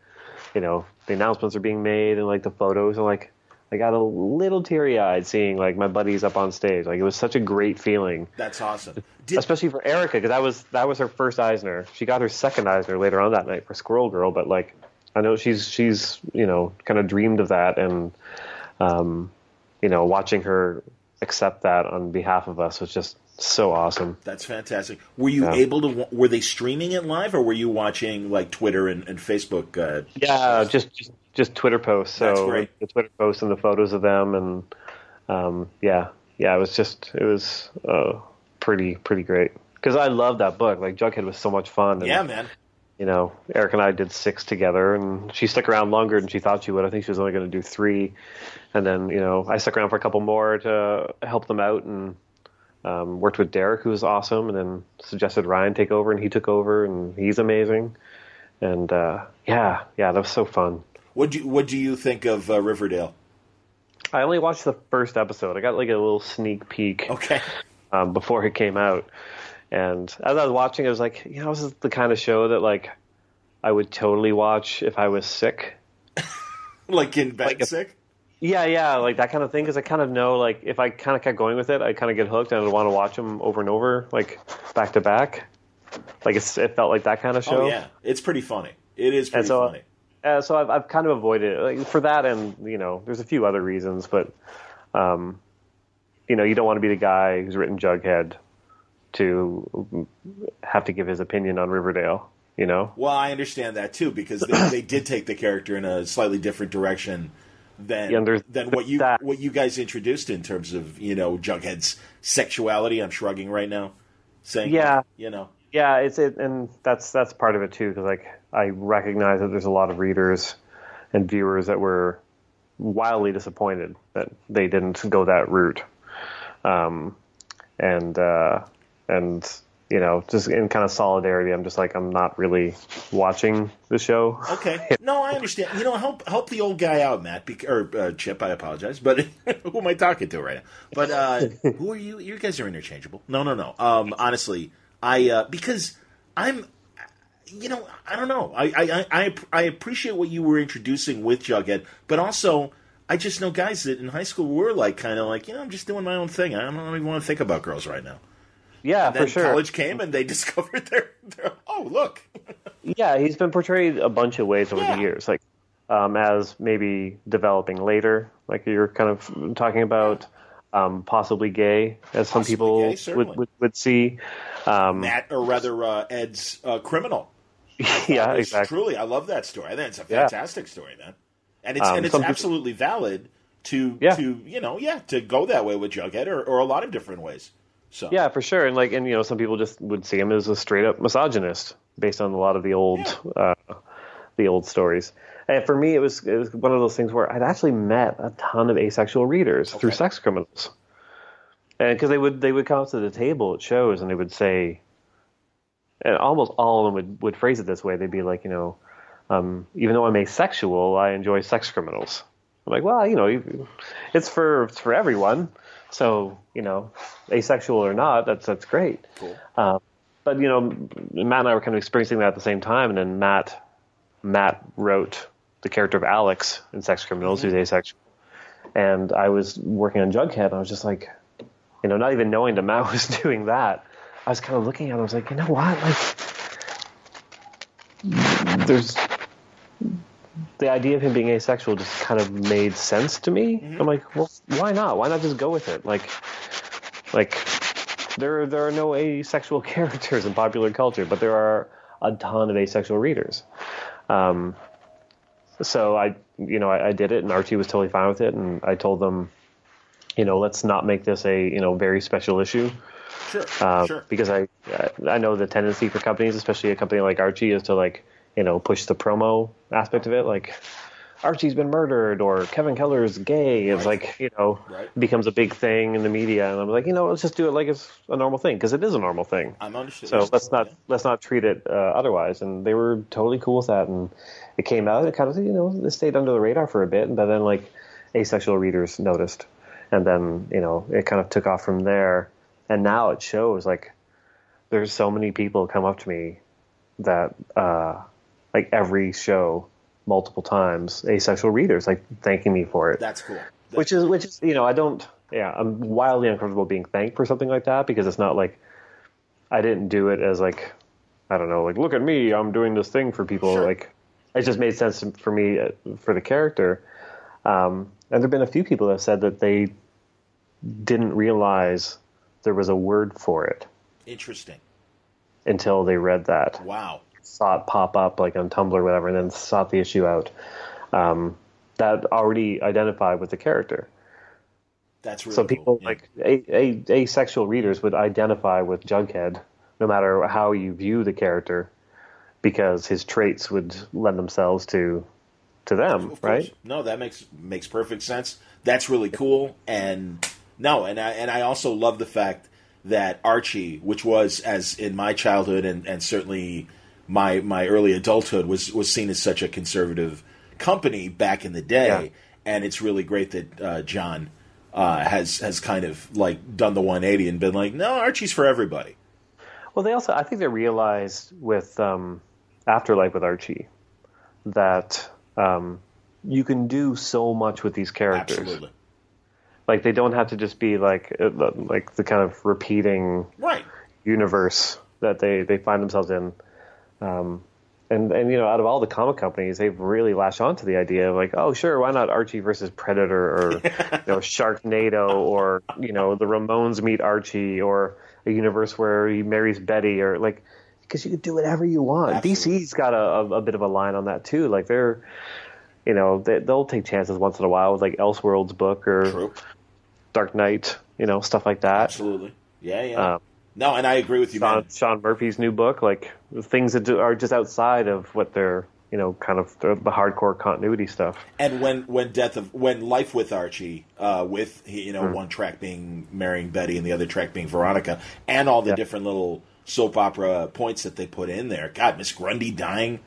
you know, the announcements are being made and like the photos and like I got a little teary eyed seeing like my buddies up on stage. Like it was such a great feeling. That's awesome. Did- Especially for Erica because that was that was her first Eisner. She got her second Eisner later on that night for Squirrel Girl, but like I know she's she's you know kind of dreamed of that and um, you know watching her accept that on behalf of us was just so awesome. That's fantastic. Were you Yeah. able to? Were they streaming it live, or were you watching like Twitter and, and Facebook? Uh, Yeah, just just just Twitter posts. So That's great. the Twitter posts and the photos of them, and um, yeah, yeah, it was just it was uh, pretty pretty great because I love that book. Like Jughead was so much fun. And, yeah, man. You know, Erica and I did six together, and she stuck around longer than she thought she would. I think she was only going to do three, and then you know I stuck around for a couple more to help them out and. Um, worked with Derek, who was awesome, and then suggested Ryan take over, and he took over, and he's amazing. And uh, yeah, yeah, that was so fun. What do you, What do you think of uh, Riverdale? I only watched the first episode. I got like a little sneak peek Okay. um, before it came out, and as I was watching, I was like, you know, this is the kind of show that like I would totally watch if I was sick. Like in bed Like sick. Yeah, yeah, like that kind of thing. Because I kind of know, like, if I kind of kept going with it, I kind of get hooked, and I'd want to watch them over and over, like back to back. Like it's, it felt like that kind of show. Oh yeah, it's pretty funny. It is pretty And so, funny. uh, so I've, I've kind of avoided it like, for that, and you know, there's a few other reasons, but um, you know, you don't want to be the guy who's written Jughead to have to give his opinion on Riverdale. You know, Well, I understand that too because they, they did take the character in a slightly different direction than Yeah, than what you that- what you guys introduced in terms of you know Jughead's sexuality. I'm shrugging right now, saying Yeah. you know yeah, it's it, and that's that's part of it too, because like I recognize that there's a lot of readers and viewers that were wildly disappointed that they didn't go that route, um, and uh, and you know, just in kind of solidarity, I'm just like I'm not really watching the show. Okay. No, I understand. You know, help help the old guy out, Matt, or uh, Chip. I apologize, but who am I talking to right now? But uh, who are you? You guys are interchangeable. No, no, no. Um, honestly, I uh, because I'm. You know, I don't know. I, I I I appreciate what you were introducing with Jughead, but also I just know guys that in high school were like kind of like you know I'm just doing my own thing. I don't even want to think about girls right now. Yeah, Then for sure. college came and they discovered their, their oh look Yeah, he's been portrayed a bunch of ways over Yeah. the years, like um, as maybe developing later, like you're kind of talking about, um, possibly gay, as some Possibly people gay, would, would would see. Um, Matt or rather uh, Ed's uh, criminal. yeah, It's exactly. Truly, I love that story. I think it's a Yeah. fantastic story, man. And it's Um, and it's some people- absolutely valid to Yeah. to you know yeah to go that way with Jughead or, or a lot of different ways. So Yeah, for sure. And like, and you know, some people just would see him as a straight up misogynist based on a lot of the old, uh, the old stories. And for me, it was it was one of those things where I'd actually met a ton of asexual readers through sex criminals, and because they would they would come up to the table at shows and they would say, and almost all of them would would phrase it this way. They'd be like, you know, um, even though I'm asexual, I enjoy sex criminals. I'm like, well, you know, it's for it's for everyone. So you know, asexual or not, that's that's great. cool. Uh, but you know, Matt and I were kind of experiencing that at the same time, and then Matt Matt wrote the character of Alex in Sex Criminals, who's asexual, and I was working on Jughead, and I was just like, you know, not even knowing that Matt was doing that, I was kind of looking at him, I was like, you know what, like, there's the idea of him being asexual just kind of made sense to me. I'm like, well, why not? Why not just go with it? Like, like there there are no asexual characters in popular culture, but there are a ton of asexual readers. Um, so I, you know, I, I did it, and Archie was totally fine with it, and I told them, you know, let's not make this a you know very special issue. Sure, Uh, sure. Because I I know the tendency for companies, especially a company like Archie, is to like you know push the promo aspect of it. Like Archie's been murdered or Kevin Keller's gay. It's Right. like you know Right. becomes a big thing in the media, and I'm like, you know, let's just do it like it's a normal thing because it is a normal thing. I'm understood. So let's not let's not treat it uh, otherwise. And they were totally cool with that. And it came out. It kind of you know it stayed under the radar for a bit, but then like asexual readers noticed, and then you know it kind of took off from there. And now it shows like there's so many people come up to me that uh, like every show multiple times asexual readers like thanking me for it That's cool. That's which is which is you know I don't yeah I'm wildly uncomfortable being thanked for something like that because it's not like I didn't do it as like I don't know like look at me I'm doing this thing for people Sure. like it just made sense for me uh, for the character um, and there've been a few people that have said that they didn't realize there was a word for it interesting. until they read that Wow. Saw it pop up like on Tumblr or whatever, and then sought the issue out. Um, that already identified with the character. That's really so people cool. Yeah. like a, a, asexual readers would identify with Jughead, no matter how you view the character, because his traits would lend themselves to to them, right? No, that makes makes perfect sense. That's really cool. And no, and I and I also love the fact that Archie, which was as in my childhood and, and certainly my my early adulthood was was seen as such a conservative company back in the day. Yeah. And it's really great that uh, John uh, has has kind of like done the 180 and been like, no, Archie's for everybody. Well, they also, I think they realized with um, Afterlife with Archie that um, you can do so much with these characters. Absolutely. Like they don't have to just be like uh, like the kind of repeating Right. universe that they, they find themselves in. Um, and and you know, out of all the comic companies, they've really latched on to the idea of like, oh sure, why not Archie versus Predator or you know Sharknado or you know the Ramones meet Archie or a universe where he marries Betty or like because you can do whatever you want. Absolutely. DC's got a, a, a bit of a line on that too. Like they're you know they, they'll take chances once in a while with like Elseworlds book or True. Dark Knight, you know stuff like that. Absolutely. Yeah, yeah. Um, no, and I agree with you, man. Sean, Sean Murphy's new book, like things that do, are just outside of what they're, you know, kind of the, the hardcore continuity stuff. And when when death of when life with Archie, uh, with you know Hmm. one track being marrying Betty and the other track being Veronica, and all the Yeah. different little soap opera points that they put in there. God, Miss Grundy dying.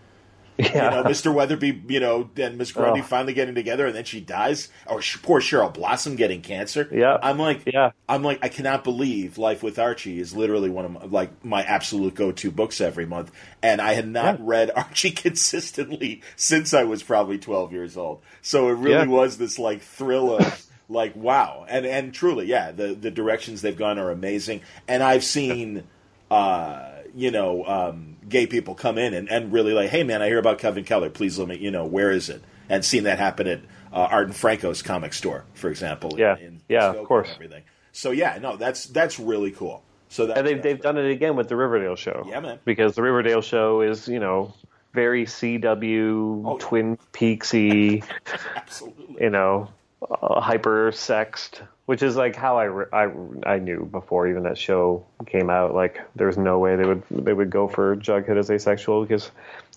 Yeah, You know, Mr. Weatherbee, you know, and Miss Grundy Oh. finally getting together, and then she dies. Or sh- poor Cheryl Blossom getting cancer. Yeah. I'm like, Yeah. I'm like, I cannot believe Life with Archie is literally one of my, like my absolute go-to books every month, and I had not Yeah. read Archie consistently since I was probably 12 years old. So it really Yeah. was this like thrill of like wow, and and truly, yeah, the the directions they've gone are amazing, and I've seen. Uh, you know, um, gay people come in and, and really like, hey man, I hear about Kevin Keller. Please let me, you know, where is it? And seen that happen at uh, Art and Franco's comic store, for example. Yeah. Yeah, of and course. Everything. So yeah, no, that's that's really cool. So that, and they've they've done it again with the Riverdale show. Yeah, man. Because the Riverdale show is, you know, very CW, Oh. Twin Peaksy, absolutely. you know, uh, hyper sexed, which is like how I, I I knew before even that show came out. Like, there was no way they would they would go for Jughead as asexual because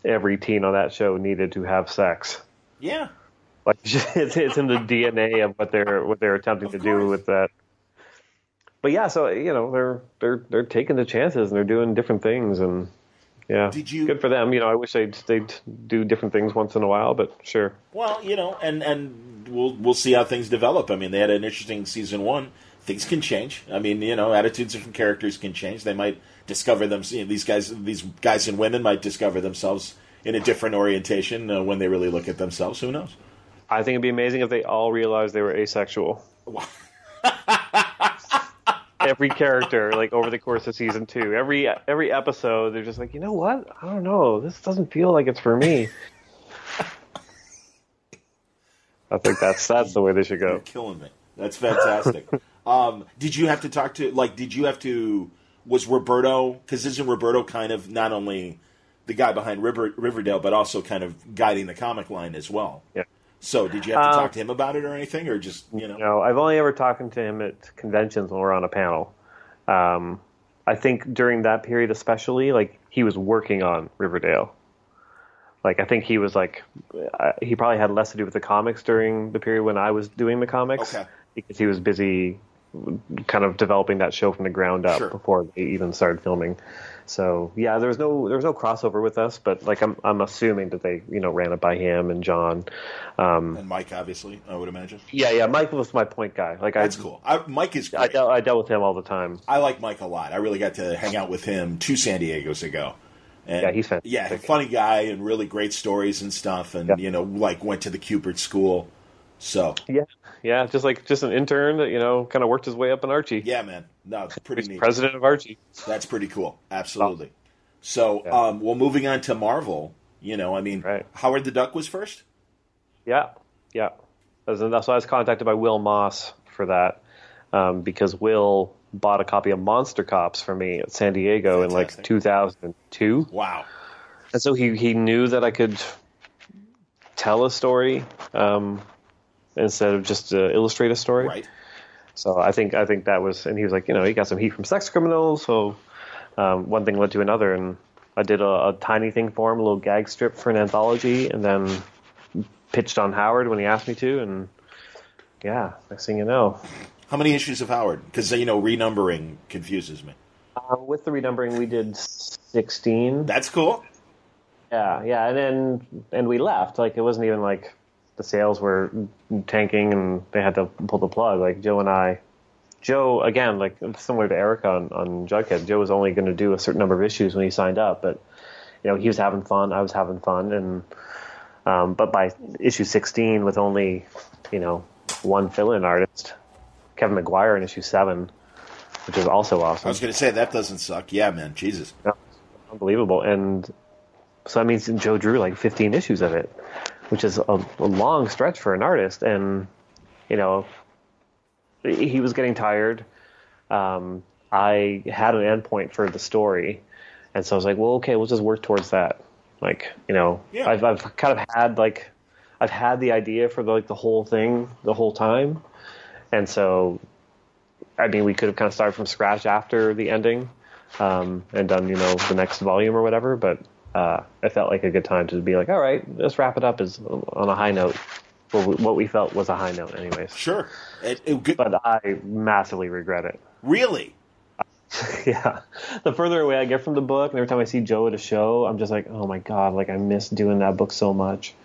every teen on that show needed to have sex. Yeah, Like it's, it's in the DNA of what they're what they're attempting Of to course. do with that. But yeah, so you know they're they're they're taking the chances and they're doing different things and yeah, Did you- good for them. You know, I wish they'd they'd do different things once in a while, but sure. Well, you know, and and we'll we'll see how things develop. I mean, they had an interesting season one. Things can change. I mean, you know, attitudes from characters can change. They might discover them. You know, these guys, these guys and women might discover themselves in a different orientation uh, when they really look at themselves. Who knows? I think it'd be amazing if they all realized they were asexual. every character, like over the course of season two, every every episode, they're just like, you know what? I don't know. This doesn't feel like it's for me. I think that's that's the way they should You're go. killing me. That's fantastic. um, did you have to talk to like? Did you have to? Was Roberto? Because isn't Roberto kind of not only the guy behind River, Riverdale, but also kind of guiding the comic line as well? Yeah. So did you have to Uh, talk to him about it or anything, or just you know? No, I've only ever talked to him at conventions when we're on a panel. Um, I think during that period, especially, like he was working on Riverdale, Like I think he was like uh, he probably had less to do with the comics during the period when I was doing the comics Okay. because he was busy kind of developing that show from the ground up Sure. before they even started filming. So yeah, there was no there was no crossover with us, but like I'm I'm assuming that they you know ran it by him and John. Um, And Mike, obviously, I would imagine. yeah, yeah, Mike was my point guy. Like That's I, cool. I, Mike is I dealt I dealt with him all the time. I like Mike a lot. I really got to hang out with him two San Diego's ago. And, Yeah, he's fantastic. Yeah, funny guy and really great stories and stuff. And Yeah. you know, like went to the Kubert school. So Yeah, yeah, just like just an intern that you know kind of worked his way up in Archie. yeah, man, no, it's pretty neat. president of Archie. That's pretty cool. Absolutely. So, Yeah. um, well, moving on to Marvel. You know, I mean, Right. Howard the Duck was first. Yeah, yeah. That's that's why I was contacted by Will Moss for that um, because Will bought a copy of Monster Cops for me at San Diego Fantastic. in like 2002, Wow. and so he he knew that I could tell a story um, instead of just uh, illustrate a story. Right. So I think I think that was, and he was like, you know, he got some heat from sex criminals. So um, one thing led to another, and I did a, a tiny thing for him, a little gag strip for an anthology, and then pitched on Howard when he asked me to, and yeah, next thing you know, How many issues of Howard? Because you know, renumbering confuses me. uh, with the renumbering, we did sixteen. That's cool. Yeah, yeah, and then and we left. Like it wasn't even like the sales were tanking and they had to pull the plug. Like Joe and I, Joe again, like similar to Erica on, on Jughead, Joe was only going to do a certain number of issues when he signed up, but you know he was having fun, I was having fun, and um, but by issue sixteen, with only you know one fill-in artist, Kevin Maguire in issue seven, which is also awesome. I was going to say that doesn't suck. Yeah, man. Jesus. Yeah, unbelievable. And so that means Joe drew like 15 issues of it, which is a, a long stretch for an artist. And, you know, he was getting tired. Um, I had an endpoint for the story. And so I was like, well, okay, we'll just work towards that. Like, you know, Yeah. I've, I've kind of had like, I've had the idea for the, like the whole thing the whole time. And so, I mean, we could have kind of started from scratch after the ending um, and done you know the next volume or whatever. But uh, it felt like a good time to be like, all right, let's wrap it up as on a high note. What we, what we felt was a high note, anyways. Sure. It, it, good- But I massively regret it. really? yeah, the further away I get from the book, and every time I see Joe at a show, I'm just like, oh my god, like I miss doing that book so much.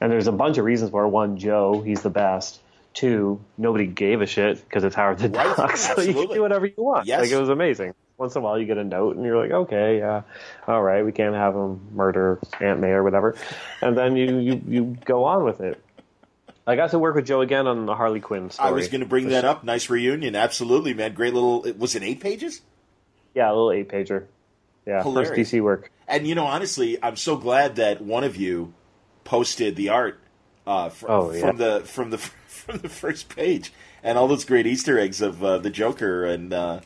And there's a bunch of reasons for one, Joe, he's the best. Two, nobody gave a shit because it's Howard the Right, Duck, so you can do whatever you want. Yes. Like it was amazing. Once in a while, you get a note, and you're like, okay, yeah, all right, we can't have him murder Aunt May or whatever, and then you you you go on with it. I got to work with Joe again on the Harley Quinn story. I was going to bring that up. Nice reunion. Absolutely, man. Great little. Was it eight pages? Yeah, a little eight pager. Yeah, Hilarious. first DC work. And you know, honestly, I'm so glad that one of you posted the art uh, fr- Oh, yeah. from the from the from the first page, and all those great Easter eggs of uh, the Joker and uh,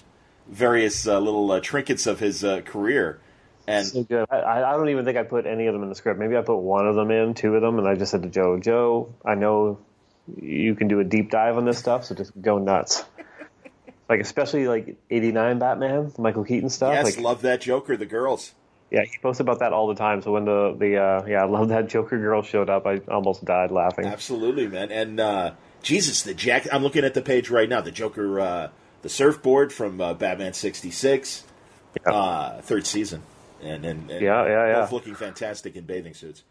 various uh, little uh, trinkets of his uh, career. And So good. I, I don't even think I put any of them in the script. Maybe I put one of them in, two of them, and I just said to Joe, Joe, I know you can do a deep dive on this stuff, so just go nuts. like especially like '89 Batman, Michael Keaton stuff. yes, like, love that Joker. The girls. yeah, he posts about that all the time. So when the the uh, yeah, I love that Joker girl showed up, I almost died laughing. Absolutely, man. And uh, Jesus, the Jack. I'm looking at the page right now. The Joker, uh, the surfboard from uh, Batman '66, Yeah. uh, third season, and and, and Yeah, yeah, yeah. both looking fantastic in bathing suits.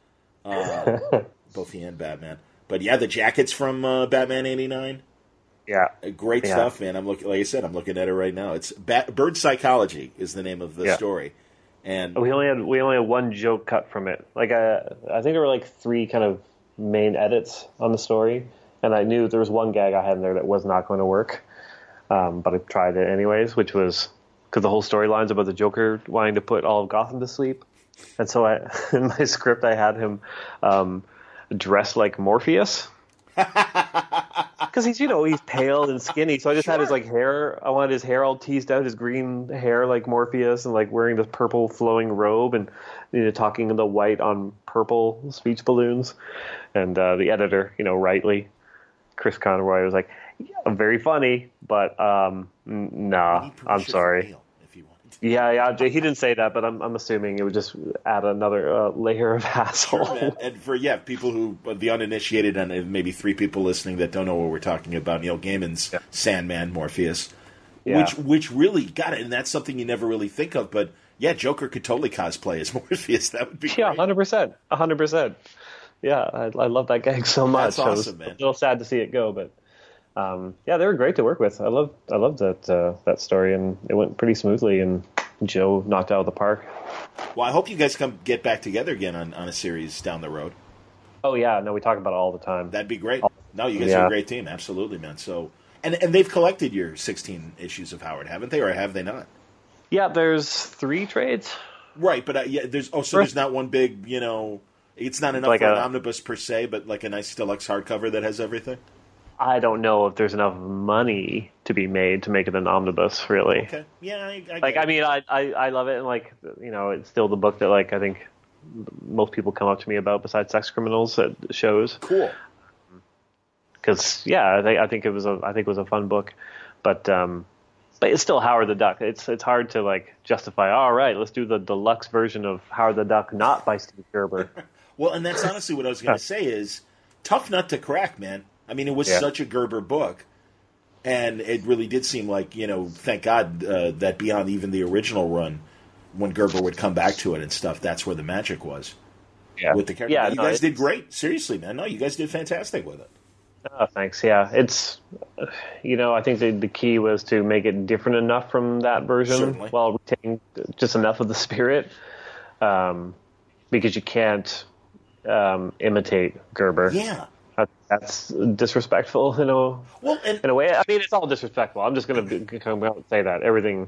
Uh, both he and Batman. But yeah, the jackets from uh, Batman '89. Yeah, Great Yeah. stuff, man. I'm looking, like I said, I'm looking at it right now. It's Bat- Bird Psychology is the name of the Yeah. story, and we only had we only had one joke cut from it. Like I, I think there were like three kind of main edits on the story, and I knew there was one gag I had in there that was not going to work, um, but I tried it anyways, which was because the whole storyline's about the Joker wanting to put all of Gotham to sleep, and so I in my script I had him um, dressed like Morpheus. Because he's, you know, he's pale and skinny. So I just had his like hair. I wanted his hair all teased out, his green hair like Morpheus, and like wearing this purple flowing robe, and you know, talking in the white on purple speech balloons. And uh, the editor, you know, rightly, Chris Conroy was like, "Very funny, but um, nah, I'm sorry." Neil if you want. Yeah, yeah. He didn't say that, but I'm, I'm assuming it would just add another uh, layer of hassle. Sure, and, and for yeah, people who the uninitiated and maybe three people listening that don't know what we're talking about, Neil Gaiman's yeah. Sandman Morpheus, yeah. which which really got it, and that's something you never really think of, but yeah, Joker could totally cosplay as Morpheus. That would be yeah, hundred percent, hundred percent. Yeah, I, I, love that gag so much. That's awesome, man. A little sad to see it go, but um, yeah, they were great to work with. I love I loved that uh, that story, and it went pretty smoothly. And Joe knocked out of the park. Well, I hope you guys come get back together again on, on a series down the road. Oh yeah, no, we talk about it all the time. That'd be great. No, you guys yeah. are a great team, absolutely, man. So, and and they've collected your 16 issues of Howard, haven't they, or have they not? Yeah, there's three trades. Right, but uh, yeah, there's oh, so there's not one big, you know, it's not enough like for a, an omnibus per se, but like a nice deluxe hardcover that has everything. I don't know if there's enough money to be made to make it an omnibus, really. Okay. Yeah, I, I like. I mean, I, I I love it, and like you know, it's still the book that like I think most people come up to me about besides sex criminals at shows. Cool. Because yeah, I think I think it was a I think it was a fun book, but um, but it's still Howard the Duck. It's it's hard to like justify. All right, let's do the deluxe version of Howard the Duck, not by Steve Gerber. well, and that's honestly what I was going to say is tough nut to crack, man. I mean, it was yeah. such a Gerber book, and it really did seem like you know, thank God uh, that beyond even the original run, when Gerber would come back to it and stuff, that's where the magic was. Yeah. With the character, yeah, you no, guys did great. Seriously, man. No, you guys did fantastic with it. Oh, thanks. Yeah, it's you know I think the the key was to make it different enough from that version Certainly. while retaining just enough of the spirit, um, because you can't um, imitate Gerber. Yeah, that's disrespectful you know. well, and, in a way. I mean, it's all disrespectful. I'm just going to come out and say that everything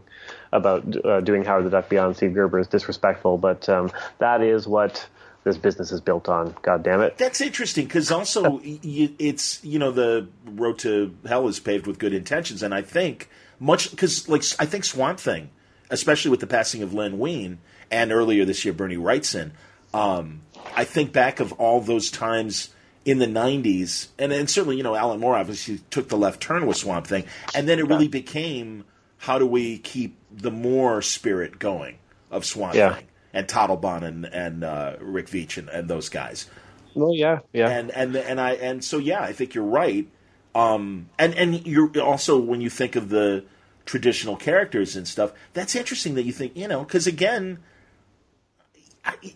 about uh, doing Howard the Duck beyond Steve Gerber is disrespectful. But um, that is what this business is built on. God damn it! That's interesting because also it's you know the road to hell is paved with good intentions, and I think much because like I think Swamp Thing, especially with the passing of Len Wein and earlier this year Bernie Wrightson. Um, I think back of all those times in the 90s, and, and certainly, you know, Alan Moore obviously took the left turn with Swamp Thing, and then it really became how do we keep the Moore spirit going of Swamp yeah. Thing and Totleben and, and uh, Rick Veitch and, and, those guys. Well, yeah, yeah, and and and I and so yeah, I think you're right. Um, and and you're also when you think of the traditional characters and stuff, that's interesting that you think you know because again,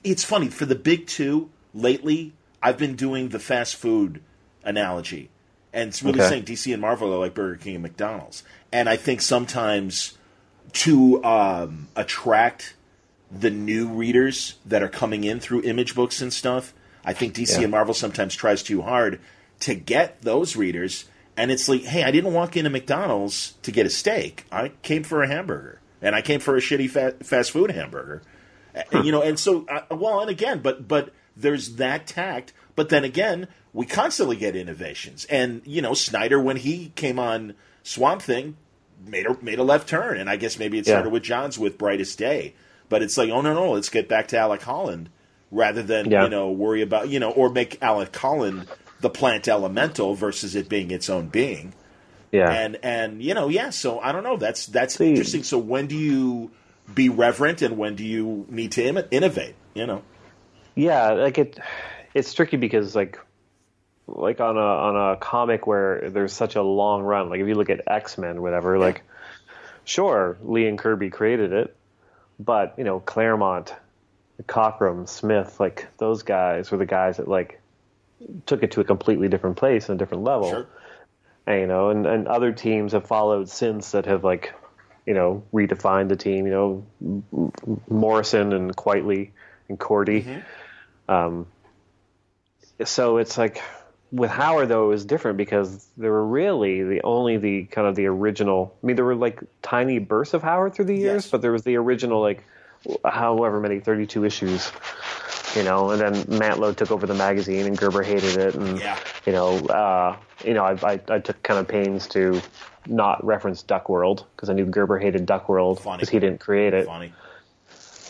it's funny for the big two lately I've been doing the fast food analogy, and it's really okay. saying DC and Marvel are like Burger King and McDonald's. And I think sometimes to um, attract the new readers that are coming in through image books and stuff, I think DC yeah. and Marvel sometimes tries too hard to get those readers. And it's like, hey, I didn't walk into McDonald's to get a steak. I came for a hamburger, and I came for a shitty fast food hamburger. you know, and so uh, well, and again, but but there's that tact. But then again, we constantly get innovations. And, you know, Snyder, when he came on Swamp Thing, made a, made a left turn. And I guess maybe it started yeah. with Johns with Brightest Day. But it's like, oh, no, no, let's get back to Alec Holland rather than, yeah. you know, worry about, you know, or make Alec Holland the plant elemental versus it being its own being. Yeah. And, and you know, yeah, so I don't know. That's, that's See. interesting. So when do you be reverent and when do you need to Im- innovate, you know? Yeah, like it. It's tricky because like like on a on a comic where there's such a long run. Like if you look at X Men, whatever. Yeah. Like, sure, Lee and Kirby created it, but you know Claremont, Cockrum, Smith, like those guys were the guys that like took it to a completely different place and a different level. Sure. And, you know, and, and other teams have followed since that have like, you know, redefined the team. You know, Morrison and Quitely and Cordy. Mm-hmm um, so it's like with Howard though it was different because there were really the only the kind of the original. I mean, there were like tiny bursts of Howard through the years, yes. but there was the original like however many 32 issues you know, and then Mantlo took over the magazine, and Gerber hated it, and yeah. you know, uh, you know, I, I, I, took kind of pains to not reference Duck World because I knew Gerber hated Duck World because he didn't create it. Funny.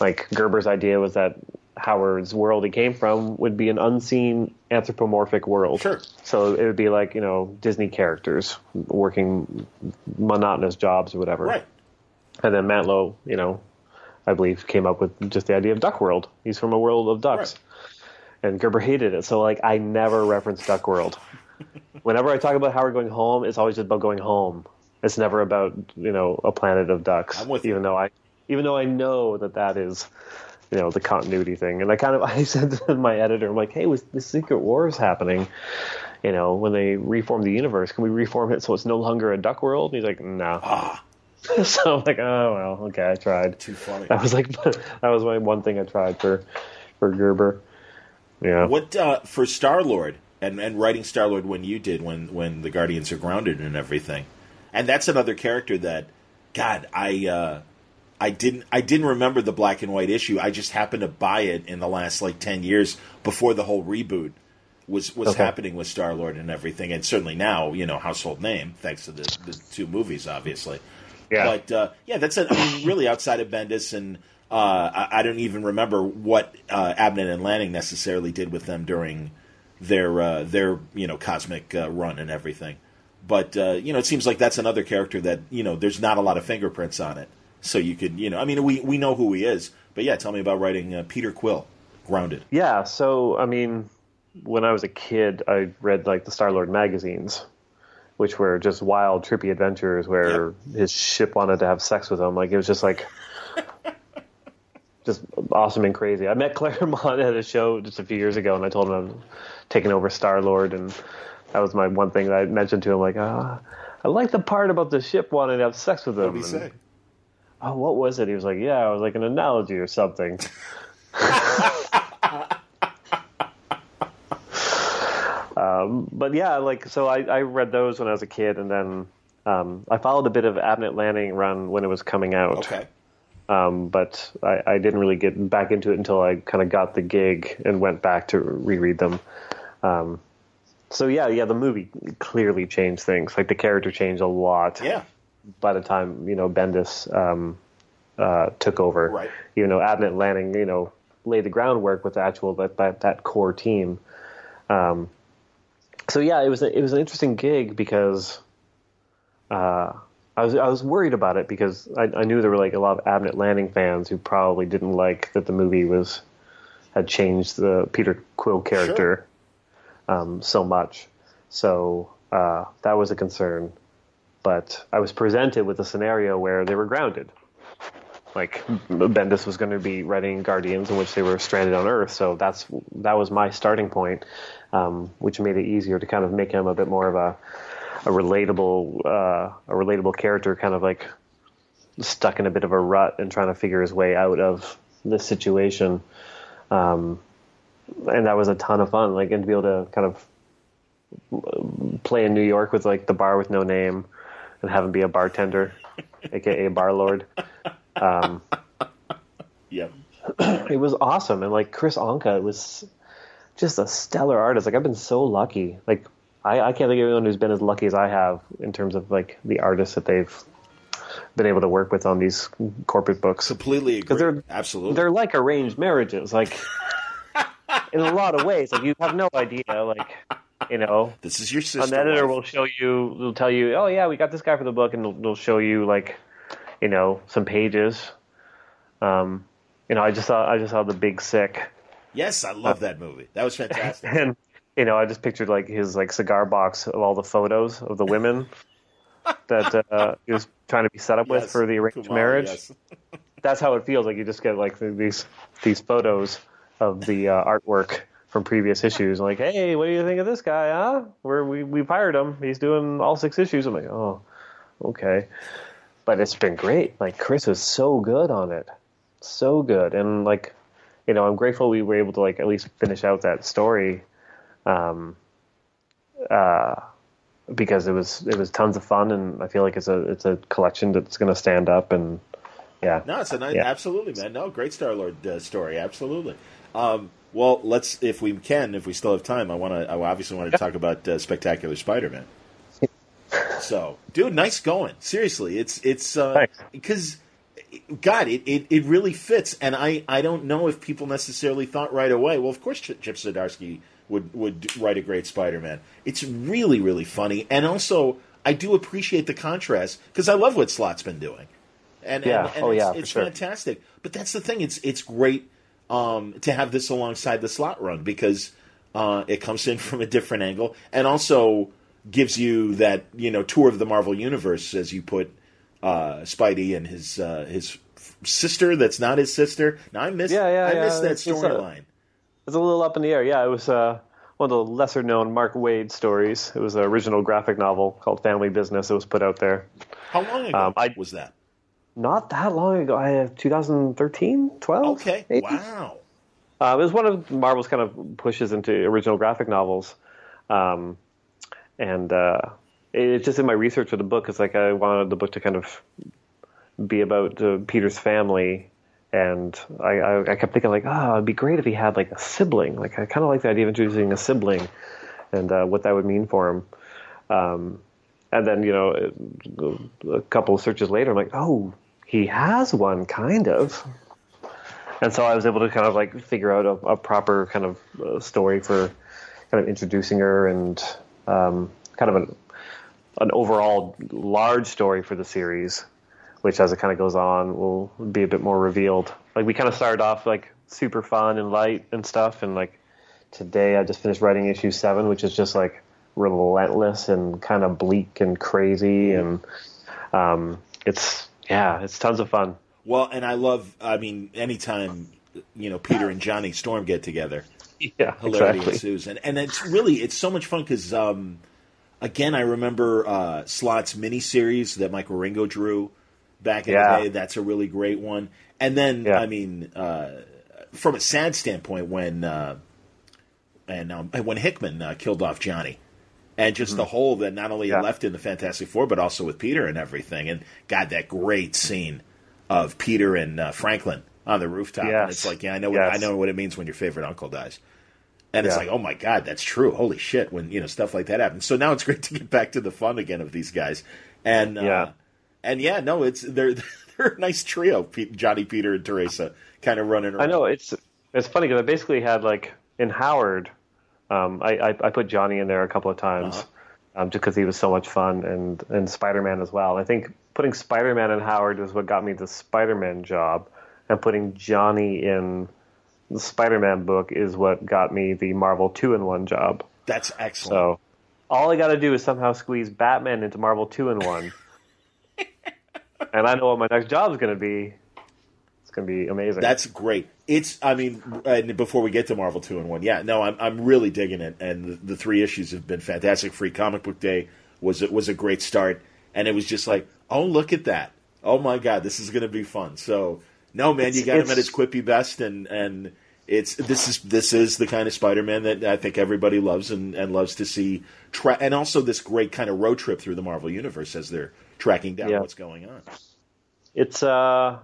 Like Gerber's idea was that Howard's world he came from would be an unseen anthropomorphic world. Sure. So it would be like, you know, Disney characters working monotonous jobs or whatever. Right. And then Mantlo, you know, I believe, came up with just the idea of Duck World. He's from a world of ducks. Right. And Gerber hated it. So, like, I never reference Duck World. Whenever I talk about Howard going home, it's always just about going home. It's never about, you know, a planet of ducks. I'm with even you. though I, even though I know that that is, you know, the continuity thing. And I kind of, I said to my editor, I'm like, hey, was the Secret Wars happening? You know, when they reform the universe, can we reform it so it's no longer a duck world? And he's like, no. Nah. Ah. so I'm like, oh well, okay, I tried. Too funny. That was like that was my one thing I tried for for Gerber. Yeah. What uh, for Star Lord and and writing Star Lord when you did when when the Guardians are grounded and everything, and that's another character that, God, I. Uh, I didn't. I didn't remember the black and white issue. I just happened to buy it in the last like ten years before the whole reboot was was okay. happening with Star Lord and everything, and certainly now you know household name thanks to the, the two movies, obviously. Yeah. But uh, yeah, that's a, I mean, really outside of Bendis, and uh, I, I, don't even remember what uh, Abnett and Lanning necessarily did with them during their uh, their you know cosmic uh, run and everything. But uh, you know, it seems like that's another character that you know there's not a lot of fingerprints on it, so you could you know, I mean, we we know who he is, but yeah, tell me about writing Peter Quill, Grounded. Yeah, so I mean, when I was a kid, I read like the Star Lord magazines which were just wild, trippy adventures where yep. his ship wanted to have sex with him. Like it was just like just awesome and crazy. I met Claremont at a show just a few years ago, and I told him I'm taking over Star Lord, and that was my one thing that I mentioned to him. Like, ah, I like the part about the ship wanting to have sex with him. What did he say? Oh, what was it? He was like, yeah, it was like an analogy or something. Um, but yeah, like so, I, I read those when I was a kid, and then um, I followed a bit of Abnett Lanning run when it was coming out. Okay. Um, but I, I, didn't really get back into it until I kind of got the gig and went back to reread them. Um, so yeah, yeah, the movie clearly changed things. Like the character changed a lot. Yeah. By the time you know Bendis um, uh, took over, right? You know, Abnett Lanning, you know, laid the groundwork with the actual that that, that core team. Um, so yeah, it was a, it was an interesting gig because uh, I was I was worried about it because I, I, knew there were like a lot of Abnett Lanning fans who probably didn't like that the movie was had changed the Peter Quill character sure. um, so much. So uh, that was a concern. But I was presented with a scenario where they were grounded. Like Bendis was going to be writing Guardians in which they were stranded on Earth, so that's that was my starting point um, which made it easier to kind of make him a bit more of a a relatable uh, a relatable character, kind of like stuck in a bit of a rut and trying to figure his way out of this situation. Um, and that was a ton of fun, like and to be able to kind of play in New York with like the bar with no name and have him be a bartender, aka bar lord. Um, yep. It was awesome, and like Kris Anka was just a stellar artist. Like I've been so lucky. Like I, I can't think of anyone who's been as lucky as I have in terms of like the artists that they've been able to work with on these corporate books. Completely agree. They're, Absolutely. They're like arranged marriages. Like in a lot of ways. Like you have no idea. Like you know, this is your sister. An editor wife. will show you. Will tell you, oh yeah, we got this guy for the book, and they'll, they'll show you like, you know, some pages. Um, you know, I just saw I just saw the Big Sick Yes, I love that movie. That was fantastic. and you know, I just pictured like his like cigar box of all the photos of the women that uh, he was trying to be set up yes, with for the arranged Kumail, marriage. Yes. That's how it feels. Like you just get like these these photos of the uh, artwork from previous issues. Like, hey, what do you think of this guy? Huh? Where we we've hired him. He's doing all six issues. I'm like, oh, okay. But it's been great. Like Kris is so good on it, so good, and like you know, I'm grateful we were able to like at least finish out that story, um, uh, because it was it was tons of fun, and I feel like it's a it's a collection that's going to stand up, and yeah. No, it's a nice, yeah. absolutely, man. No, great Star Lord uh, story, absolutely. Um, well, let's if we can, if we still have time, I want to. I obviously want to talk about uh, Spectacular Spider-Man. so, dude, nice going. Seriously, it's it's because. Uh, God, it, it, it really fits, and I, I don't know if people necessarily thought right away. Well, of course, Chip Zdarsky would would write a great Spider-Man. It's really really funny, and also I do appreciate the contrast because I love what Slott's been doing. And, Yeah. and, and Oh, it's, yeah, for it's sure. fantastic. But that's the thing. It's it's great um, to have this alongside the Slott run because uh, it comes in from a different angle and also gives you that you know tour of the Marvel universe as you put uh, Spidey and his uh, his sister that's not his sister. Now I miss Yeah, yeah, I yeah. miss that a- storyline. It's a little up in the air. Yeah, it was uh, one of the lesser known Mark Waid stories. It was an original graphic novel called Family Business. It was put out there. How long ago Um, I- was that? Not that long ago. I have 2013, 12. Okay, maybe? wow. Uh, it was one of Marvel's kind of pushes into original graphic novels, um, and uh, it's just in my research for the book. It's like I wanted the book to kind of be about uh, Peter's family, and I, I, I kept thinking like, oh, it'd be great if he had like a sibling. Like I kind of like the idea of introducing a sibling, and uh, what that would mean for him. Um, and then you know, a couple of searches later, I'm like, oh, he has one, kind of and so I was able to kind of like figure out a, a proper kind of uh, story for kind of introducing her and um, kind of an an overall large story for the series, which as it kind of goes on will be a bit more revealed. Like we kind of started off like super fun and light and stuff, and like today I just finished writing issue seven, which is just like relentless and kind of bleak and crazy, and um, it's yeah, it's tons of fun. Well, and I love. I mean, anytime you know Peter and Johnny Storm get together, Yeah, hilarity exactly. ensues, and and it's really it's so much fun because um, again I remember uh, Slott's miniseries that Mike Wieringo drew back in Yeah. the day. That's a really great one. And then Yeah. I mean, uh, from a sad standpoint, when uh, and um, when Hickman uh, killed off Johnny. And just the hole that not only Mm-hmm. Yeah. left in the Fantastic Four, but also with Peter and everything. And God, that great scene of Peter and uh, Franklin on the rooftop. And it's like, yeah, I know, what, Yes. I know what it means when your favorite uncle dies. And it's like, oh my God, that's true. Holy shit, when you know stuff like that happens. So now it's great to get back to the fun again of these guys. And uh, Yeah. and yeah, no, it's they're they're a nice trio. Pete, Johnny, Peter, and Teresa, kind of running around. I know it's it's funny because I basically had like in Howard, um, I, I I put Johnny in there a couple of times, Uh-huh. um, just because he was so much fun and and Spider Man as well. I think putting Spider Man in Howard was what got me the Spider Man job, and putting Johnny in the Spider Man book is what got me the Marvel two in one job. That's excellent. So all I got to do is somehow squeeze Batman into Marvel two in one, and I know what my next job is going to be. It's going to be amazing. That's great. It's, I mean, and before we get to Marvel two and one, yeah, no, I'm I'm really digging it, and the, the three issues have been fantastic. Free Comic Book Day was was a great start, and it was just like, oh, look at that! Oh my God, this is going to be fun. So, no, man, you got him at his quippy best, and and it's this is this is the kind of Spider-Man that I think everybody loves and, and loves to see, tra- and also this great kind of road trip through the Marvel universe as they're tracking down Yeah. what's going on. it's uh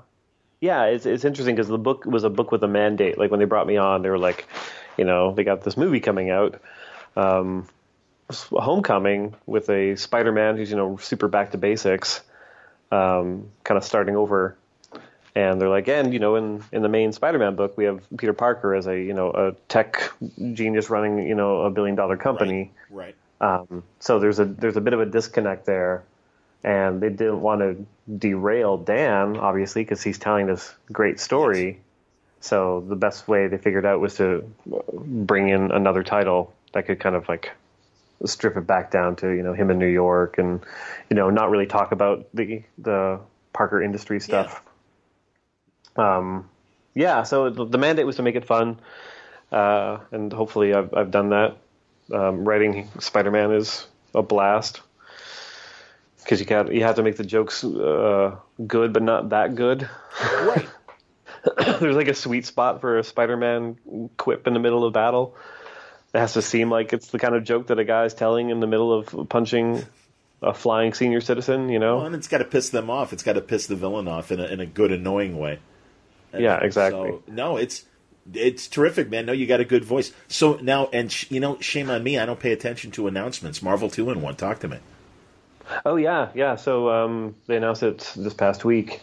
yeah it's it's interesting because the book was a book with a mandate. Like when they brought me on they were like you know they got this movie coming out um homecoming with a spider-man who's you know super back to basics um kind of starting over. And they're like and you know in in the main spider-man book we have peter parker as a you know a tech genius running you know a billion dollar company. Right. um, so there's a there's a bit of a disconnect there, and they didn't want to derail Dan obviously because he's telling this great story. So the best way they figured out was to bring in another title that could kind of like strip it back down to you know him in New York and you know not really talk about the the Parker industry stuff. Um, yeah, so the the mandate was to make it fun, uh, and hopefully I've I've done that. Um, writing Spider-Man is a blast because you got you have to make the jokes uh, good, but not that good. Right. There's like a sweet spot for a Spider-Man quip in the middle of battle. It has to seem like it's the kind of joke that a guy's telling in the middle of punching a flying senior citizen. You know? Well, and it's got to piss them off. It's got to piss the villain off in a, in a good, annoying way. And Yeah, exactly. So, no, it's it's terrific, man. No, you got a good voice. So now, and sh- you know, shame on me. I don't pay attention to announcements. Marvel two and one. Talk to me. Oh yeah, yeah. So um, they announced it this past week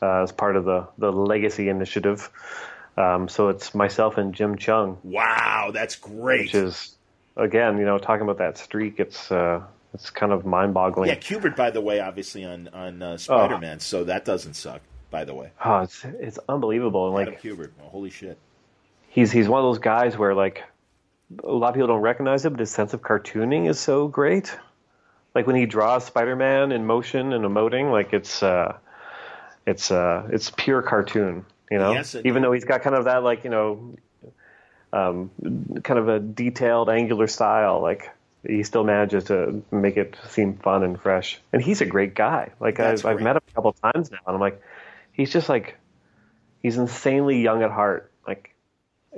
uh, as part of the the Legacy Initiative. Um, so it's myself and Jim Cheung, Wow, that's great. which is again, you know, talking about that streak. It's uh, It's kind of mind-boggling. Yeah, Kubert, by the way, obviously on on uh, Spider-Man, oh. so that doesn't suck. By the way, oh, it's it's unbelievable. And Adam like Kubert, holy shit. He's he's one of those guys where like a lot of people don't recognize him, but his sense of cartooning is so great. Like when he draws Spider-Man in motion and emoting, like it's uh, it's uh, it's pure cartoon. You know, yes, even though he's got kind of that like you know, um, kind of a detailed, angular style, like he still manages to make it seem fun and fresh. And he's a great guy. Like I've, I've, met him a couple times now, and I'm like, he's just like, he's insanely young at heart. Like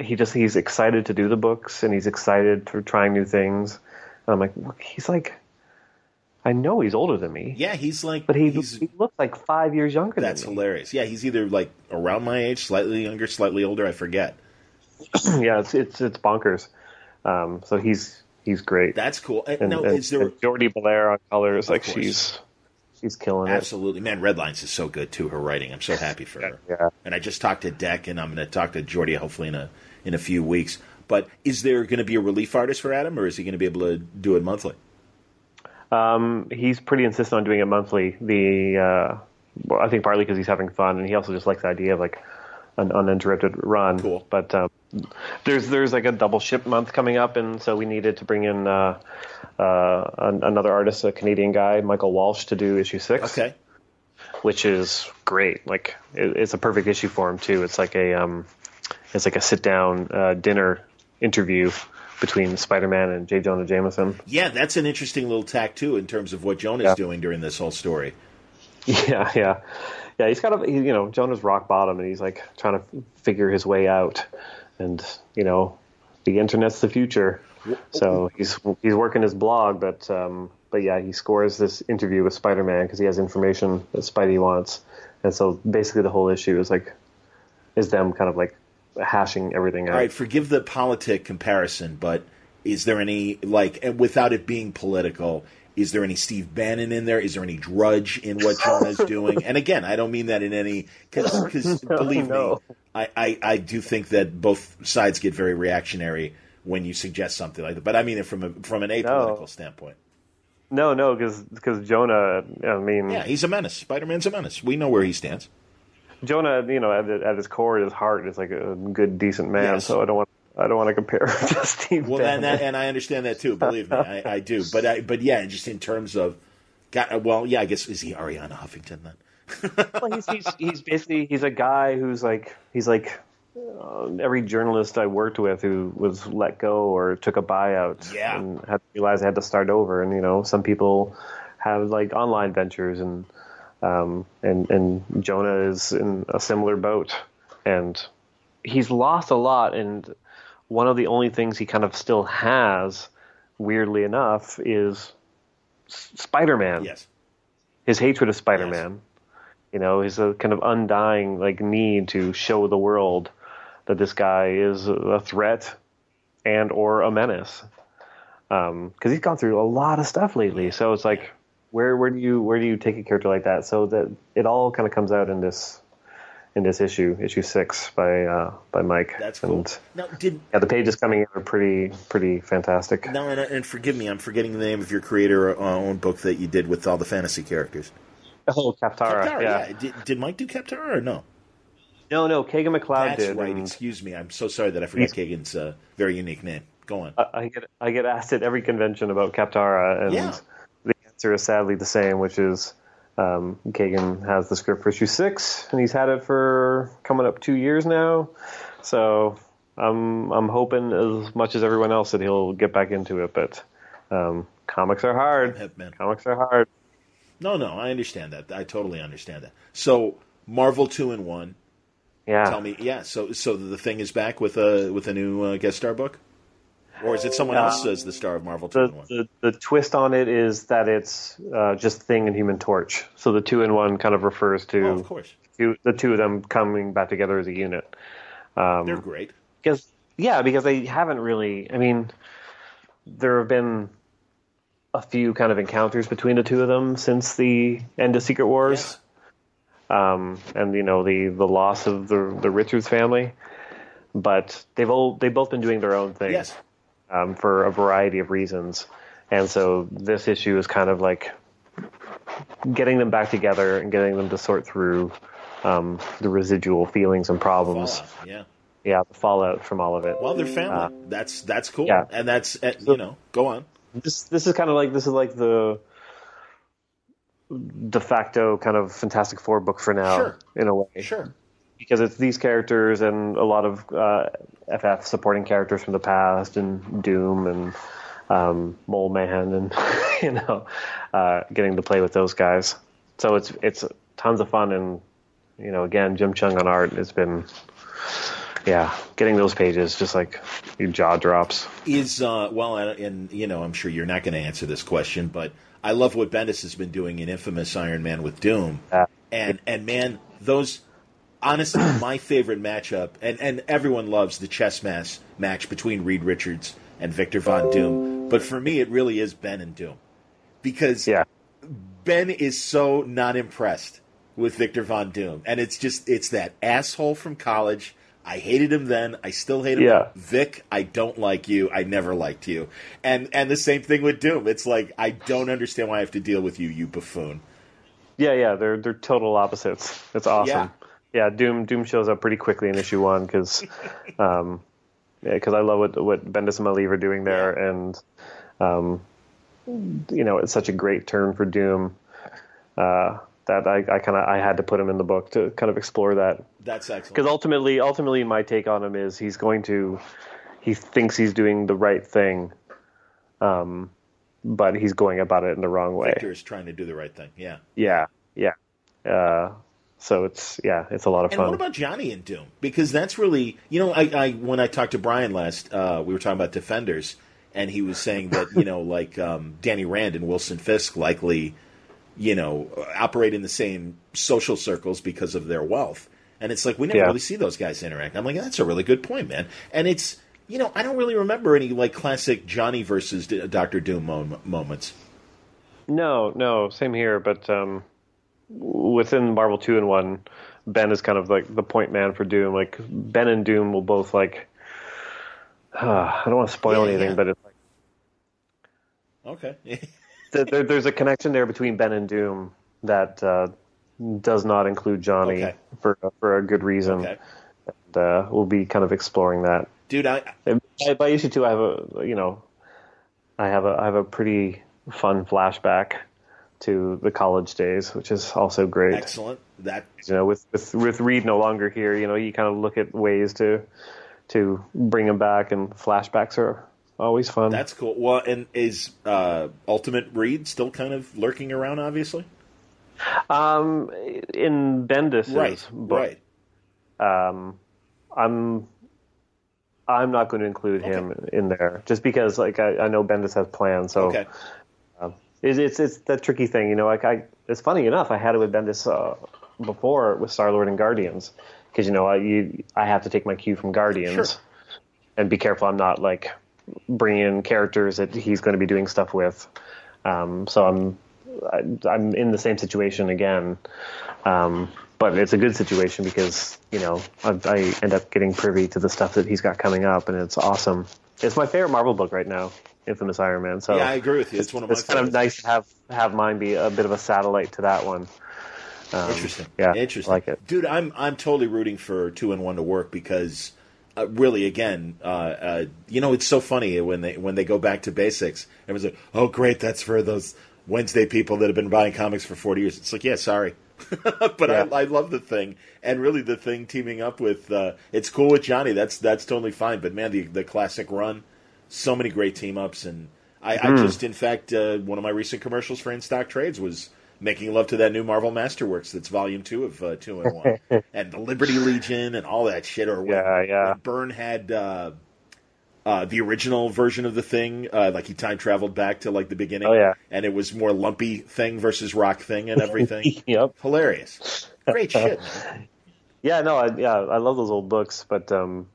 he just he's excited to do the books, and he's excited for trying new things. And I'm like, he's like. I know he's older than me. Yeah, he's like, but he, he's, he looks like five years younger. That's than me. hilarious. Yeah, he's either like around my age, slightly younger, slightly older. I forget. yeah, it's it's it's bonkers. Um, so he's he's great. That's cool. And, and, now, and, is there Jordie Bellaire on colors? Like course. she's she's killing Absolutely. it. Absolutely, man. Redlands is so good too. Her writing, I'm so happy for her. Yeah. And I just talked to Deck, and I'm going to talk to Jordie hopefully in a in a few weeks. But is there going to be a relief artist for Adam, or is he going to be able to do it monthly? Um, he's pretty insistent on doing it monthly. The uh, I think partly because he's having fun, and he also just likes the idea of like an uninterrupted run. Cool. But um, there's there's like a double ship month coming up, and so we needed to bring in uh, uh, another artist, a Canadian guy, Michael Walsh, to do issue six. Okay. Which is great. Like it, it's a perfect issue for him too. It's like a um, it's like a sit down uh, dinner interview between Spider-Man and J. Jonah Jameson. Yeah, that's an interesting little tack too in terms of what Jonah's yeah. doing during this whole story. Yeah, yeah yeah, he's got a you know Jonah's rock bottom, and he's like trying to figure his way out, and you know the internet's the future. So he's he's working his blog, but um, but yeah, he scores this interview with Spider-Man because he has information that Spidey wants, and so basically the whole issue is like is them kind of like hashing everything out. All right, forgive the politic comparison, but is there any like without it being political? Is there any Steve Bannon in there? Is there any Drudge in what Jonah's doing? And again, I don't mean that in any because no, believe no. me, I, I, I do think that both sides get very reactionary when you suggest something like that. But I mean it from a, from an apolitical no. standpoint. No, no, because because Jonah. I mean, yeah, he's a menace. Spider Man's a menace. We know where he stands. Jonah, you know, at, at his core, at his heart is like a good, decent man. Yes. So I don't want I don't want to compare to Steve. Well, and, that, and I understand that too. Believe me, I, I, do. But I, but yeah, just in terms of, well, yeah, I guess is he Arianna Huffington then? well, he's, he's he's basically he's a guy who's like he's like uh, every journalist I worked with who was let go or took a buyout yeah. and had to realize they had to start over. And you know, some people have like online ventures and um, and and Jonah is in a similar boat and he's lost a lot and one of the only things he kind of still has, weirdly enough, is Spider-Man. Yes. His hatred of Spider-Man. Yes. You know, his a kind of undying like need to show the world that this guy is a threat and or a menace. Because um, he's gone through a lot of stuff lately, so it's like, where where do you where do you take a character like that? So that it all kind of comes out in this in this issue, issue six by uh, by Mike. That's cool. And, now, did yeah, the pages coming in are pretty pretty fantastic. No, and, and forgive me, I'm forgetting the name of your creator uh, own book that you did with all the fantasy characters. Oh, Kaptara. Kaptara yeah. yeah. Did, did Mike do Kaptara or no? No, no. Kagan McLeod That's did. right. Excuse me. I'm so sorry that I forgot Kagan's uh, very unique name. Go on. I, I, get I get asked at every convention about Kaptara, and yeah. Is sadly the same, which is um, Kagan has the script for issue six, and he's had it for coming up two years now. So I'm I'm hoping as much as everyone else that he'll get back into it. But um, comics are hard. Comics are hard. No, no, I understand that. I totally understand that. So Marvel two in one. Yeah. Tell me, yeah. So so the thing is back with a with a new uh, guest star book. Or is it someone else uh, as the star of Marvel the, the, the, twist on it is that it's uh, just Thing and Human Torch. So the two in one kind of refers to oh, of course. Two, the two of them coming back together as a unit. Um, They're great. Because yeah, because they haven't really. I mean, there have been a few kind of encounters between the two of them since the end of Secret Wars. Yes. Um, and you know the the loss of the the Richards family, but they've all they've both been doing their own thing. Yes um, for a variety of reasons. and so this issue is kind of like getting them back together and getting them to sort through um, the residual feelings and problems. Fallout, yeah. Yeah, the fallout from all of it. Well, they're family. that's that's cool. yeah. And that's uh, you know, go on. this this is kind of like this is like the de facto kind of Fantastic Four book for now, Sure. in a way. Sure. Because it's these characters and a lot of uh, FF supporting characters from the past, and Doom and um, Mole Man, and you know, uh, getting to play with those guys. So it's it's tons of fun, and you know, again, Jim Cheung on art has been, yeah, getting those pages just like your jaw drops. Is uh well, and, you know, I'm sure you're not going to answer this question, but I love what Bendis has been doing in Infamous Iron Man with Doom, Uh, and and man, those honestly my favorite matchup, and and everyone loves the chess match match between Reed Richards and Victor Von Doom, but for me, it really is Ben and Doom because yeah, Ben is so not impressed with Victor Von Doom, and it's just it's that asshole from college. I hated him then. I still hate him. Yeah. Vic, I don't like you. I never liked you. And and the same thing with Doom. It's like I don't understand why I have to deal with you, you buffoon. yeah, yeah. They're they're total opposites. It's awesome. Yeah, Doom Doom shows up pretty quickly in issue one because, um, yeah, because I love what what Bendis and Maleev are doing there, and um, you know, it's such a great turn for Doom. Uh, that I, I kind of I had to put him in the book to kind of explore that That's excellent. because ultimately, ultimately, my take on him is he's going to, he thinks he's doing the right thing, um, but he's going about it in the wrong way. Victor is trying to do the right thing. Yeah. Yeah, yeah. Uh, so it's yeah, it's a lot of And fun. what about Johnny and Doom? Because that's really, you know, I, I when I talked to Brian last, uh, we were talking about Defenders, and he was saying that you know, like um, Danny Rand and Wilson Fisk likely, you know, operate in the same social circles because of their wealth, and it's like we never Yeah. really see those guys interact. I'm like, that's a really good point, man. And it's, you know, I don't really remember any like classic Johnny versus D- Doctor Doom mo- moments. no, no, same here. But um, within Marvel two and one, Ben is kind of like the point man for Doom. Like Ben and Doom will both like. I don't want to spoil Yeah, anything, yeah. but it's like Okay. there, there's a connection there between Ben and Doom that uh, does not include Johnny Okay. for for a good reason. okay. And, uh, we'll be kind of exploring that. Dude, I by, by issue two, I have a you know, I have a I have a pretty fun flashback to the college days, which is also great. excellent. That You know, with with with Reed no longer here, you know, you kind of look at ways to to bring him back, and flashbacks are always fun. That's cool. Well, and is uh, Ultimate Reed still kind of lurking around? Obviously, um, in Bendis, right, book, right. um, I'm I'm not going to include him in there just because like I, I know Bendis has plans. So Okay, it's, it's it's that tricky thing, you know. Like I, it's funny enough, I had it with Bendis uh, before with Star Lord and Guardians because you know I you I have to take my cue from Guardians Sure. and be careful I'm not like bringing in characters that he's going to be doing stuff with. Um, so I'm I, I'm in the same situation again. Um, but it's a good situation because you know I, I end up getting privy to the stuff that he's got coming up, and it's awesome. It's my favorite Marvel book right now, Infamous Iron Man. So yeah, I agree with you. It's one of my it's kind of nice to have have mine be a bit of a satellite to that one. Um, Interesting. Yeah, interesting. I like it. dude. I'm I'm totally rooting for two and one to work because uh, really, again, uh, uh, you know, it's so funny when they when they go back to basics. Everyone's like, "Oh, great, that's for those Wednesday people that have been buying comics for 40 years." It's like, yeah, sorry. but Yeah. I, I love the thing, and really the thing teaming up with uh, it's cool with Johnny. That's that's totally fine. But man, the the classic run, so many great team ups, and I, I just, in fact, uh, one of my recent commercials for In Stock Trades was making love to that new Marvel Masterworks. That's Volume Two of uh, Two and One, and the Liberty Legion and all that shit. Or when, Yeah, yeah. when Byrne had. Uh, uh, the original version of the thing, uh, like he time traveled back to like the beginning, Oh, yeah. and it was more lumpy thing versus rock thing and everything. Yep. Hilarious, great shit. Yeah, no, I, yeah, I love those old books, but um,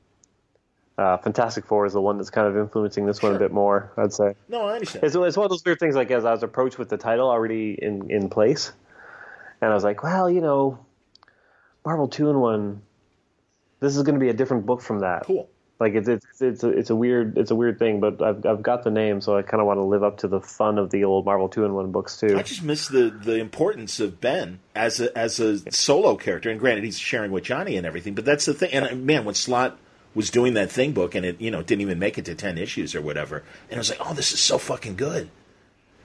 uh, Fantastic Four is the one that's kind of influencing this one a bit more. I'd say No, I understand. it's, it's one of those weird things. Like as I was approached with the title already in in place, and I was like, well, you know, Marvel two and one. This is going to be a different book from that. Cool. Like it's it's it's a, it's a weird it's a weird thing, but I've I've got the name, so I kind of want to live up to the fun of the old Marvel two in one books too. I just miss the the importance of Ben as a as a solo character. And granted, he's sharing with Johnny and everything, but that's the thing. And uh, man, when Slott was doing that thing book, and it you know didn't even make it to ten issues or whatever, and I was like, oh, this is so fucking good.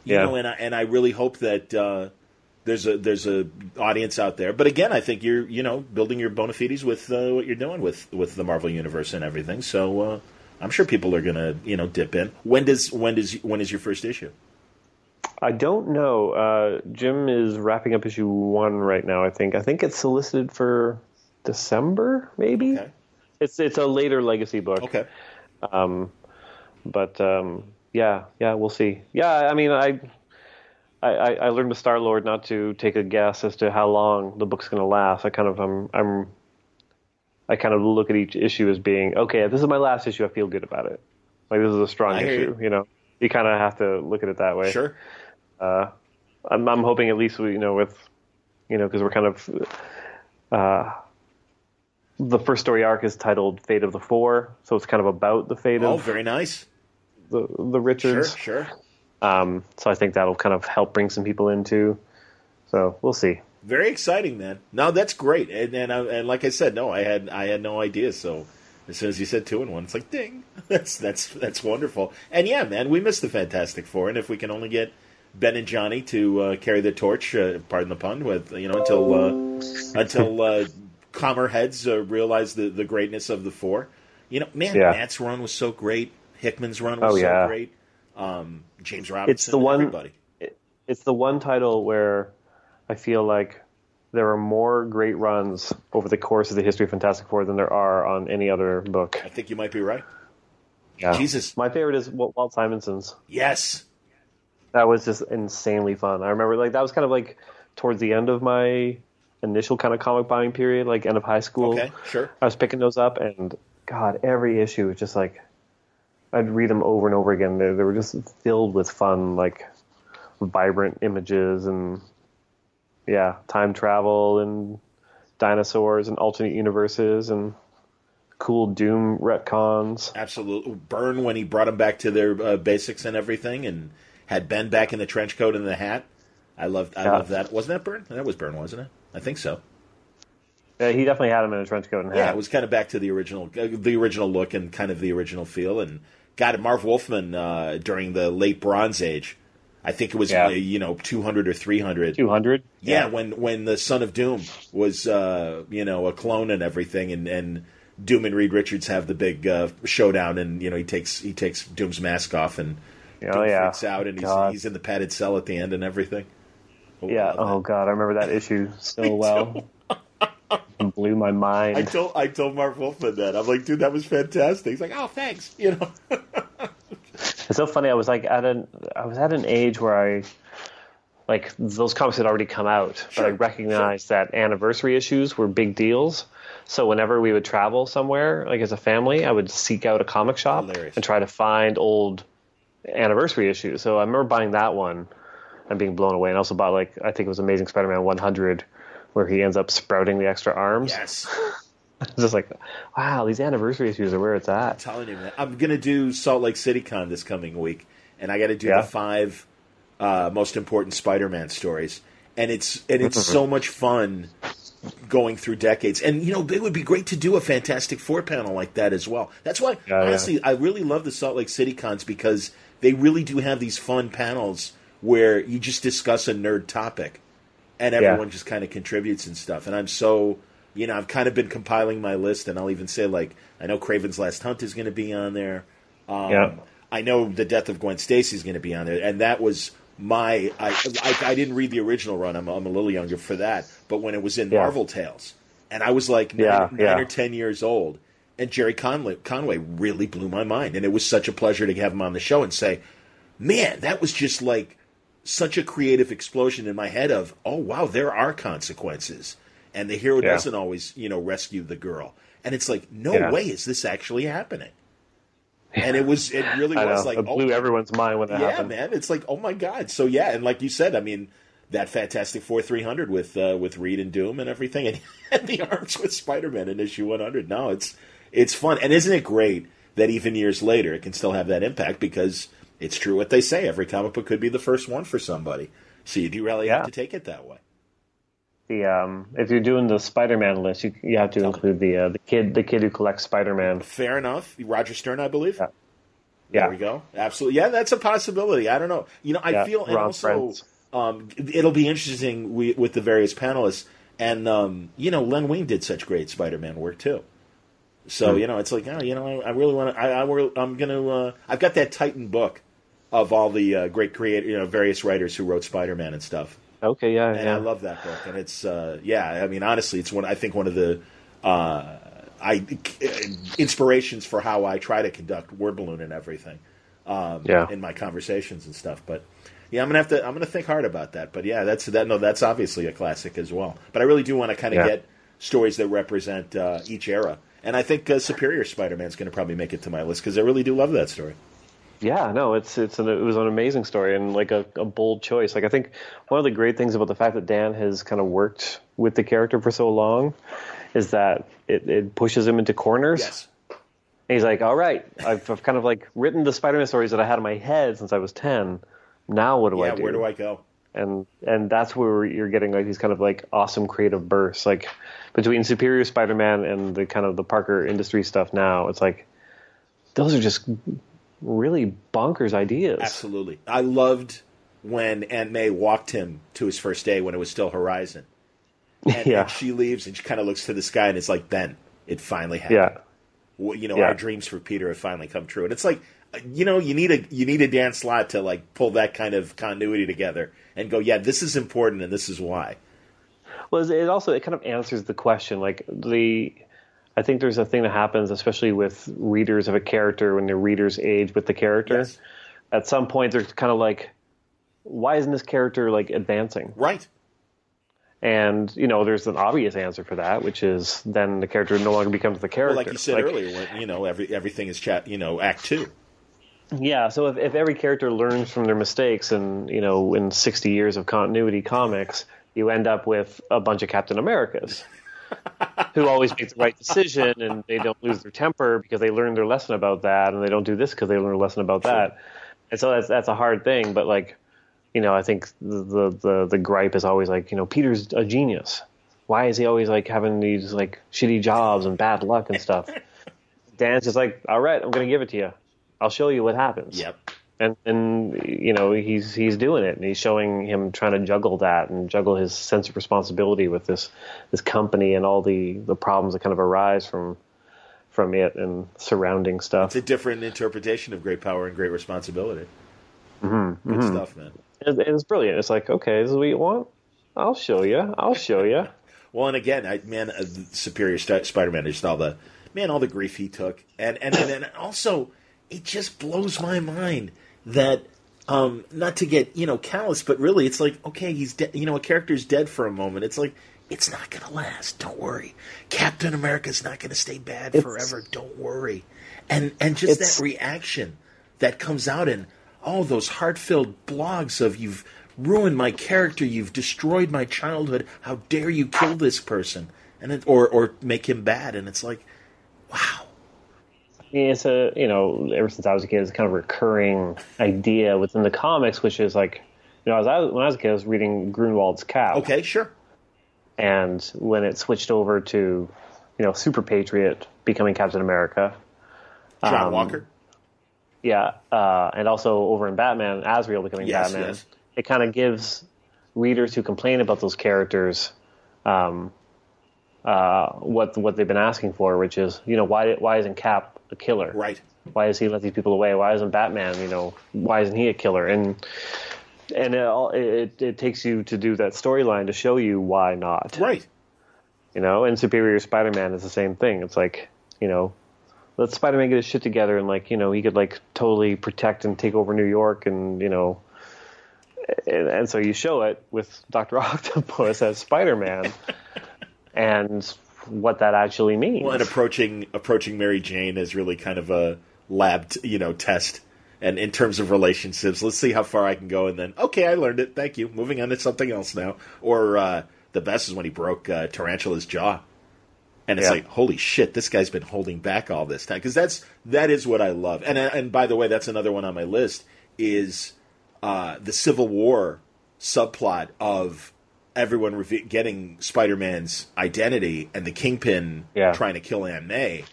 You Yeah. know, and I, and I really hope that uh, there's a there's a audience out there. But again, I think you're you know building your bona fides with uh, what you're doing with with the Marvel universe and everything. So uh, I'm sure people are gonna you know dip in. When does when does when is your first issue? I don't know. Uh, Jim is wrapping up issue one right now. I think. I think it's solicited for December, maybe. Okay. It's it's a later legacy book. Okay. Um, but um, yeah, yeah, we'll see. Yeah, I mean, I. I, I learned with Star Lord not to take a guess as to how long the book's going to last. I kind of I'm I'm I kind of look at each issue as being okay. This is my last issue. I feel good about it. Like this is a strong issue. you. You know, you kind of have to look at it that way. Sure. Uh, I'm, I'm hoping at least we, you know, with, you know, because we're kind of, uh, the first story arc is titled "Fate of the Four, so it's kind of about the fate Oh, of very nice. the the Richards. sure. Um, so I think that'll kind of help bring some people into. So we'll see. Very exciting, man. No, that's great. And and, I, and like I said, no, I had I had no idea. So as soon as you said two and one, it's like ding. That's that's that's wonderful. And yeah, man, we missed the Fantastic Four. And if we can only get Ben and Johnny to uh, carry the torch, uh, pardon the pun, with you know until uh, until uh, calmer heads uh, realize the the greatness of the four. You know, man, Yeah. Matt's run was so great. Hickman's run was Oh, yeah. so great. Um, James Robinson, It's the one- everybody. It's the one title where I feel like there are more great runs over the course of the history of Fantastic Four than there are on any other book. I think you might be right. Yeah. Jesus. My favorite is Walt Walt Simonson's. Yes. that was just insanely fun. I remember like that was kind of like towards the end of my initial kind of comic buying period, like end of high school. Okay, sure. I was picking those up, and God, every issue was just like I'd read them over and over again. They, they were just filled with fun, like vibrant images and yeah, time travel and dinosaurs and alternate universes and cool Doom retcons. Absolutely. Byrne when he brought them back to their uh, basics and everything, and had Ben back in the trench coat and the hat. I loved. I Yeah. love that. Wasn't that Byrne? That was Byrne, wasn't it? I think so. Yeah, he definitely had him in a trench coat and hat. Yeah, it was kind of back to the original, uh, the original look and kind of the original feel. And got it, Marv Wolfman uh, during the late Bronze Age. I think it was Yeah. uh, you know two hundred or three hundred. two hundred. Yeah, when when the Son of Doom was uh, you know a clone and everything, and and Doom and Reed Richards have the big uh, showdown, and you know he takes he takes Doom's mask off, and Oh Doom yeah, freaks out, and he's, he's in the padded cell at the end and everything. Oh, yeah. Oh god, I remember that issue so well. It blew my mind. I told I told Marv Wolfman that I'm like, dude, that was fantastic. He's like, oh, thanks, you know. It's so funny. I was like at an I was at an age where I like those comics had already come out, Sure, but I recognized that anniversary issues were big deals. So whenever we would travel somewhere, like as a family, I would seek out a comic shop Hilarious. and try to find old anniversary issues. So I remember buying that one and being blown away. And I also bought like I think it was Amazing Spider-Man 100, where he ends up sprouting the extra arms. yes, It's just like, wow, these anniversary issues are where it's at. I'm telling you, man. I'm gonna do Salt Lake City Con this coming week, and I got to do Yeah. the five uh, most important Spider-Man stories, and it's and it's so much fun going through decades. And you know, it would be great to do a Fantastic Four panel like that as well. That's why, Yeah, yeah. honestly, I really love the Salt Lake City cons because they really do have these fun panels where you just discuss a nerd topic, and Yeah. everyone just kind of contributes and stuff. And I'm so. You know, I've kind of been compiling my list, and I'll even say like I know Kraven's Last Hunt is going to be on there. Um, Yeah. I know the death of Gwen Stacy is going to be on there, and that was my. I, I, I didn't read the original run. I'm, I'm a little younger for that, but when it was in Yeah. Marvel Tales, and I was like nine, Yeah, nine or ten years old, and Gerry Conway, Conway really blew my mind, and it was such a pleasure to have him on the show and say, "Man, that was just like such a creative explosion in my head of, oh wow, there are consequences, and the hero Yeah. doesn't always, you know, rescue the girl." And it's like, no Yeah. way is this actually happening. And it was, it really know. was like, it blew oh, everyone's mind when that yeah, happened. man. It's like, oh my god. So yeah, and like you said, I mean, that Fantastic Four three hundred with uh, with Reed and Doom and everything, and, and the arms with Spider Man in issue one hundred. No, it's it's fun, and isn't it great that even years later it can still have that impact because it's true what they say. Every comic book could be the first one for somebody. So you do really Yeah. have to take it that way. The um, if you're doing the Spider-Man list, you you have to include the uh, the kid the kid who collects Spider-Man. Fair enough. Roger Stern, I believe. Yeah. There Yeah. we go. Absolutely. Yeah, that's a possibility. I don't know. You know, I Yeah, feel, and also, um, it'll be interesting we, with the various panelists. And, um, you know, Len Wein did such great Spider Man work, too. So, Hmm. you know, it's like, oh, you know, I, I really want to, I, I I'm going to, uh, I've got that Titan book of all the uh, great creator, you know, various writers who wrote Spider Man and stuff. Okay, yeah, And yeah. I love that book. And it's, uh, yeah, I mean, honestly, it's one, I think one of the, uh, I, inspirations for how I try to conduct word balloon and everything um, Yeah. in my conversations and stuff. But yeah, I'm gonna have to I'm gonna think hard about that. But yeah, that's that. No, that's obviously a classic as well. But I really do want to kind of Yeah. get stories that represent uh, each era. And I think uh, Superior Spider-Man is going to probably make it to my list because I really do love that story. Yeah, no, it's it's an, it was an amazing story and like a, a bold choice. Like I think one of the great things about the fact that Dan has kind of worked with the character for so long is that it, it pushes him into corners. Yes, And he's like, "All right, I've, I've kind of like written the Spider-Man stories that I had in my head since I was ten. Now what do yeah. I do? Where do I go? and and that's where you're getting like these kind of like awesome creative bursts like between superior spider-man and the kind of the parker industry stuff now it's like those are just really bonkers ideas Absolutely. I loved when Aunt May walked him to his first day when it was still Horizon. And, Yeah. and she leaves and she kind of looks to the sky and it's like, Ben, it finally happened. yeah you know, Yeah. our dreams for Peter have finally come true. And it's like, uh, you know, you need a you need a Dan Slott to like pull that kind of continuity together and go, yeah, this is important and this is why. well it also it kind of answers the question like the i think there's a thing that happens especially with readers of a character when the readers age with the character Yes. at some point they're kind of like why isn't this character like advancing Right. And you know, there's an obvious answer for that, which is then the character no longer becomes the character. Well, like you said earlier, when, you know, every everything is chat. You know, Act Two. Yeah. So if, if every character learns from their mistakes, and you know, in 60 years of continuity comics, you end up with a bunch of Captain Americas who always make the right decision, and they don't lose their temper because they learned their lesson about that, and they don't do this because they learned a lesson about that. And so that's that's a hard thing, but like. You know, I think the, the the the gripe is always like, you know, Peter's a genius. Why is he always like having these like shitty jobs and bad luck and stuff? Dan's just like, all right, I'm going to give it to you. I'll show you what happens. Yep. And and you know he's he's doing it, and he's showing him trying to juggle that and juggle his sense of responsibility with this this company and all the the problems that kind of arise from from it and surrounding stuff. It's a different interpretation of great power and great responsibility. Mm-hmm, Good stuff, man. And it's brilliant. It's like, okay, this is what you want. I'll show you. I'll show you. Well, and again, I, man, uh, the Superior St- Spider-Man, just all the man, all the grief he took, and and and, and also, it just blows my mind that um, not to get you know callous, but really, it's like okay, he's dead. You know, a character's dead for a moment. It's like it's not going to last. Don't worry. Captain America's not going to stay bad It's- forever. Don't worry. And and just that reaction that comes out in all those heart-filled blogs of you've ruined my character, you've destroyed my childhood. How dare you kill this person? And it, or or make him bad? And it's like, wow. It's a you know ever since I was a kid, it's kind of a recurring idea within the comics, which is like you know as I when I was a kid, I was reading Gruenwald's Cap. Okay, sure. and when it switched over to you know Super Patriot becoming Captain America, John Um, Walker. yeah, uh, and also over in Batman, Azrael becoming Yes, Batman, yes. it kind of gives readers who complain about those characters um, uh, what what they've been asking for, which is you know why why isn't Cap a killer? Right. Why does he let these people away? Why isn't Batman? You know, why isn't he a killer? And and it, all, it it takes you to do that storyline to show you why not. Right. You know, and Superior Spider-Man is the same thing. It's like, you know, let Spider-Man get his shit together and like, you know, he could like totally protect and take over New York and, you know, and, and so you show it with Dr. Octopus as Spider-Man and what that actually means. Well, and approaching approaching Mary Jane is really kind of a lab, t- you know, test. And in terms of relationships, let's see how far I can go. And then, okay, I learned it. Thank you. Moving on to something else now. Or uh, the best is when he broke uh, Tarantula's jaw. and it's yeah. like holy shit this guy's been holding back all this time because that's that is what i love and and by the way that's another one on my list is uh, the civil war subplot of everyone getting spider-man's identity and the kingpin yeah. trying to kill aunt may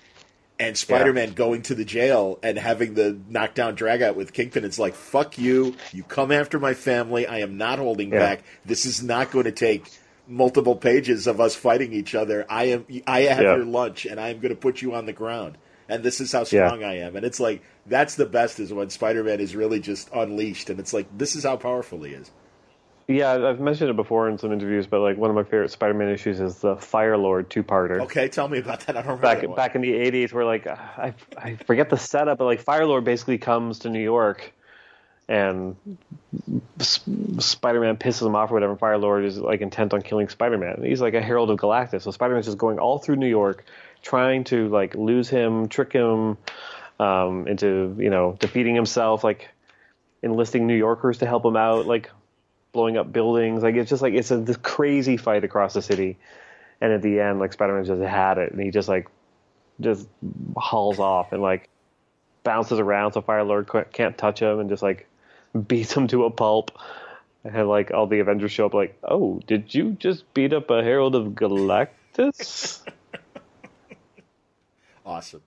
and spider-man yeah. going to the jail and having the knockdown drag out with kingpin it's like fuck you you come after my family i am not holding back this is not going to take multiple pages of us fighting each other. I am I have yeah. your lunch and I am going to put you on the ground. And this is how strong yeah. I am. And it's like that's the best is when Spider-Man is really just unleashed and it's like this is how powerful he is. Yeah, I've mentioned it before in some interviews, but like one of my favorite Spider-Man issues is the Fire Lord two-parter. Okay, tell me about that. I don't remember. Back back in the '80s, where like I I forget the setup, but like Fire Lord basically comes to New York and Spider-Man pisses him off or whatever. Fire Lord is like intent on killing Spider-Man. He's like a herald of Galactus. So Spider-Man's just going all through New York, trying to like lose him, trick him um, into you know defeating himself, like enlisting New Yorkers to help him out, like blowing up buildings. Like it's just like it's a this crazy fight across the city. And at the end, like Spider-Man just had it, and he just like just hauls off and like bounces around so Fire Lord can't touch him, and just like beats him to a pulp. And like all the Avengers show up, like, oh, did you just beat up a Herald of Galactus? awesome.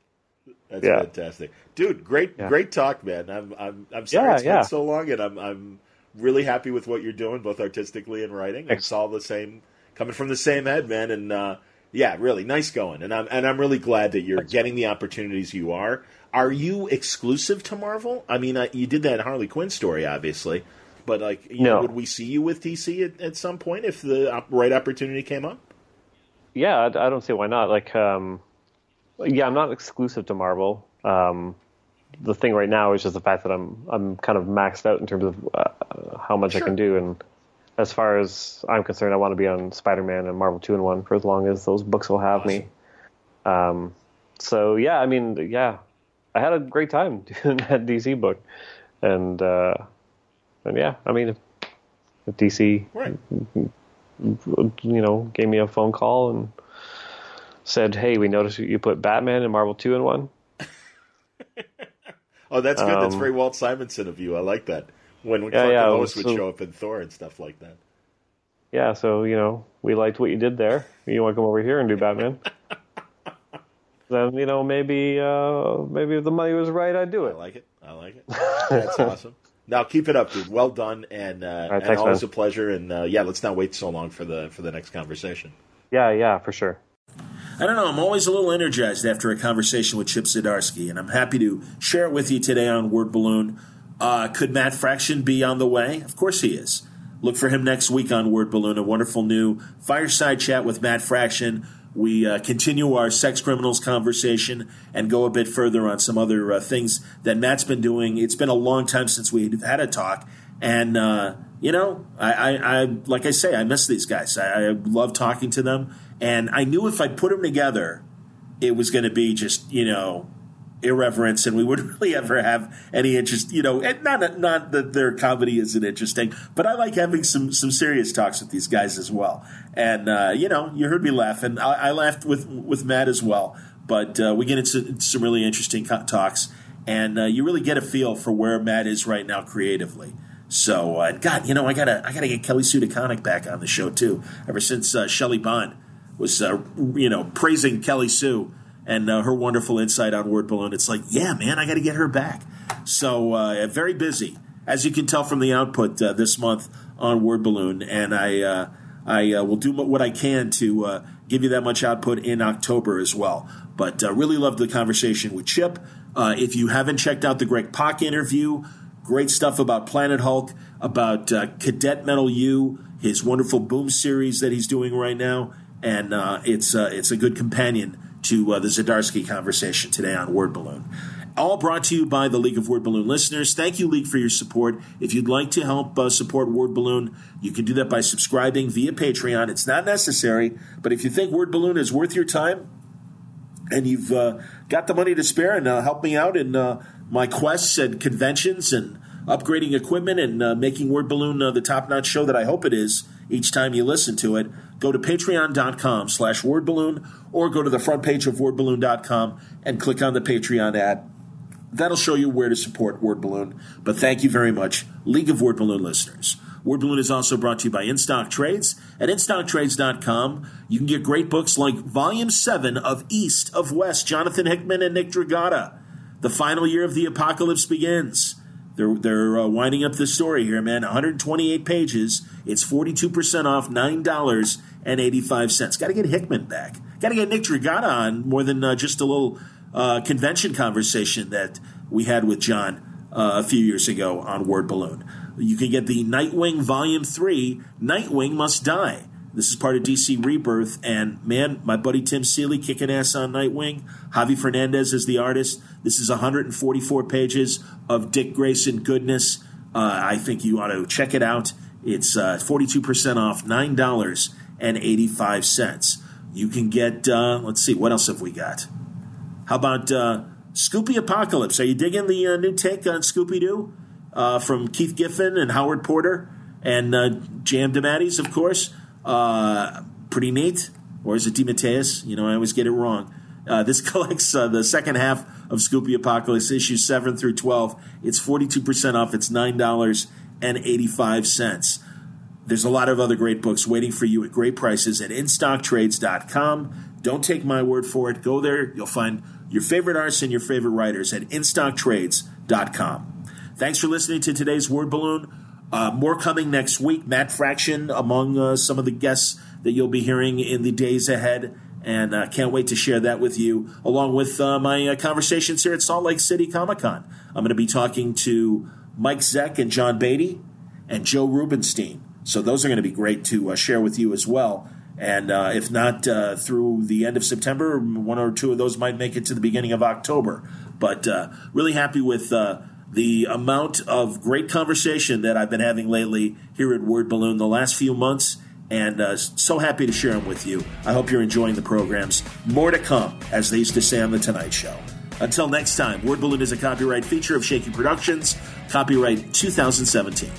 That's yeah. fantastic, dude. Great, yeah. great talk, man. I'm, I'm, I'm sorry yeah, it's been so long, and I'm, I'm really happy with what you're doing, both artistically and writing. It's all the same, coming from the same head, man. And uh, yeah, really nice going. And I'm, and I'm really glad that you're getting the opportunities you are. Are you exclusive to Marvel? I mean, uh, you did that Harley Quinn story, obviously, but like, no. Know, would we see you with DC at, at some point if the right opportunity came up? Yeah, I, I, don't see why not. Like, um, yeah, I'm not exclusive to Marvel. Um, the thing right now is just the fact that I'm I'm kind of maxed out in terms of uh, how much sure. I can do, and as far as I'm concerned, I want to be on Spider-Man and Marvel Two and One for as long as those books will have awesome. me. Um, so yeah, I mean, yeah, I had a great time doing that DC book, and uh, and yeah, I mean, if, if DC, right. you know, gave me a phone call and said, "Hey, we noticed you put Batman and Marvel two in one." oh, that's good. Um, that's very Walt Simonson of you. I like that. When yeah, Clark yeah, Lois would so, show up in Thor and stuff like that. Yeah, so you know, we liked what you did there. You want to come over here and do Batman? then you know maybe uh, maybe if the money was right, I'd do it. I like it. I like it. That's awesome. Now keep it up, dude. Well done, and uh, right, and thanks, always man. a pleasure. And uh, yeah, let's not wait so long for the for the next conversation. Yeah, yeah, for sure. I don't know. I'm always a little energized after a conversation with Chip Zdarsky, and I'm happy to share it with you today on Word Balloon. Uh, could Matt Fraction be on the way? Of course he is. Look for him next week on Word Balloon, a wonderful new fireside chat with Matt Fraction we uh, continue our sex criminals conversation and go a bit further on some other uh, things that Matt's been doing. It's been a long time since we had a talk, and uh, you know, I, I, I, like I say, I miss these guys. I, I love talking to them, and I knew if I put them together, it was going to be just you know irreverence, and we wouldn't really ever have any interest. You know, and not not that their comedy isn't interesting, but I like having some some serious talks with these guys as well. And uh, you know, you heard me laughing. I, I laughed with with Matt as well. But uh, we get into some really interesting talks, and uh, you really get a feel for where Matt is right now creatively. So, uh, God, you know, I gotta I gotta get Kelly Sue DeConnick back on the show too. Ever since uh, Shelly Bond was, uh, you know, praising Kelly Sue and uh, her wonderful insight on Word Balloon. It's like, yeah, man, I got to get her back. So uh, very busy, as you can tell from the output uh, this month on Word Balloon, and I uh, I uh, will do what I can to uh, give you that much output in October as well. But really loved the conversation with Chip. if you haven't checked out the Greg Pak interview, great stuff about Planet Hulk, about Cadet Metal U, his wonderful Boom series that he's doing right now, and it's it's a good companion to uh, the Zdarsky conversation today on Word Balloon. All brought to you by the League of Word Balloon listeners. Thank you, League, for your support. If you'd like to help uh, support Word Balloon, you can do that by subscribing via Patreon. It's not necessary, but if you think Word Balloon is worth your time and you've uh, got the money to spare and uh, help me out in uh, my quests and conventions and upgrading equipment and uh, making Word Balloon the top notch show that I hope it is each time you listen to it, go to patreon.com slash wordballoon or go to the front page of wordballoon.com and click on the Patreon ad. That'll show you where to support Word Balloon. But thank you very much, League of Word Balloon listeners. Word Balloon is also brought to you by InStock Trades. At InStockTrades.com, you can get great books like Volume 7 of East of West, Jonathan Hickman and Nick Dragotta. The final year of the apocalypse begins. They're, they're uh, winding up the story here, man. 128 pages. It's 42% off, $9.85. Got to get Hickman back. Got to get Nick Dragotta on more than uh, just a little uh, convention conversation that we had with John uh, a few years ago on Word Balloon. You can get the Nightwing Volume 3, Nightwing Must Die. This is part of DC Rebirth, and man, my buddy Tim Seeley kicking ass on Nightwing. Javi Fernandez is the artist. This is 144 pages of Dick Grayson goodness. Uh, I think you ought to check it out. It's uh, 42% off, $9.85. You can get, uh, let's see, what else have we got? How about uh, Scooby Apocalypse? Are you digging the uh, new take on Scooby Doo uh, from Keith Giffen and Howard Porter and J.M. DeMatteis, of course? Uh, pretty neat. Or is it DeMatteis? You know, I always get it wrong. Uh, this collects uh, the second half of Scooby Apocalypse, issues 7 through 12. It's 42% off. It's $9.85. There's a lot of other great books waiting for you at great prices at InStockTrades.com. Don't take my word for it. Go there. You'll find your favorite artists and your favorite writers at InStockTrades.com. Thanks for listening to today's Word Balloon. Uh, more coming next week. Matt Fraction among uh, some of the guests that you'll be hearing in the days ahead. And uh, can't wait to share that with you, along with uh, my uh, conversations here at Salt Lake City Comic Con. I'm going to be talking to Mike Zeck and John Beatty and Joe Rubinstein. So those are going to be great to share with you as well. And uh, if not uh, through the end of September, one or two of those might make it to the beginning of October. But uh, really happy with the amount of great conversation that I've been having lately here at Word Balloon the last few months. And uh, so happy to share them with you. I hope you're enjoying the programs. More to come, as they used to say on The Tonight Show. Until next time, Word Balloon is a copyright feature of Shaky Productions, copyright 2017.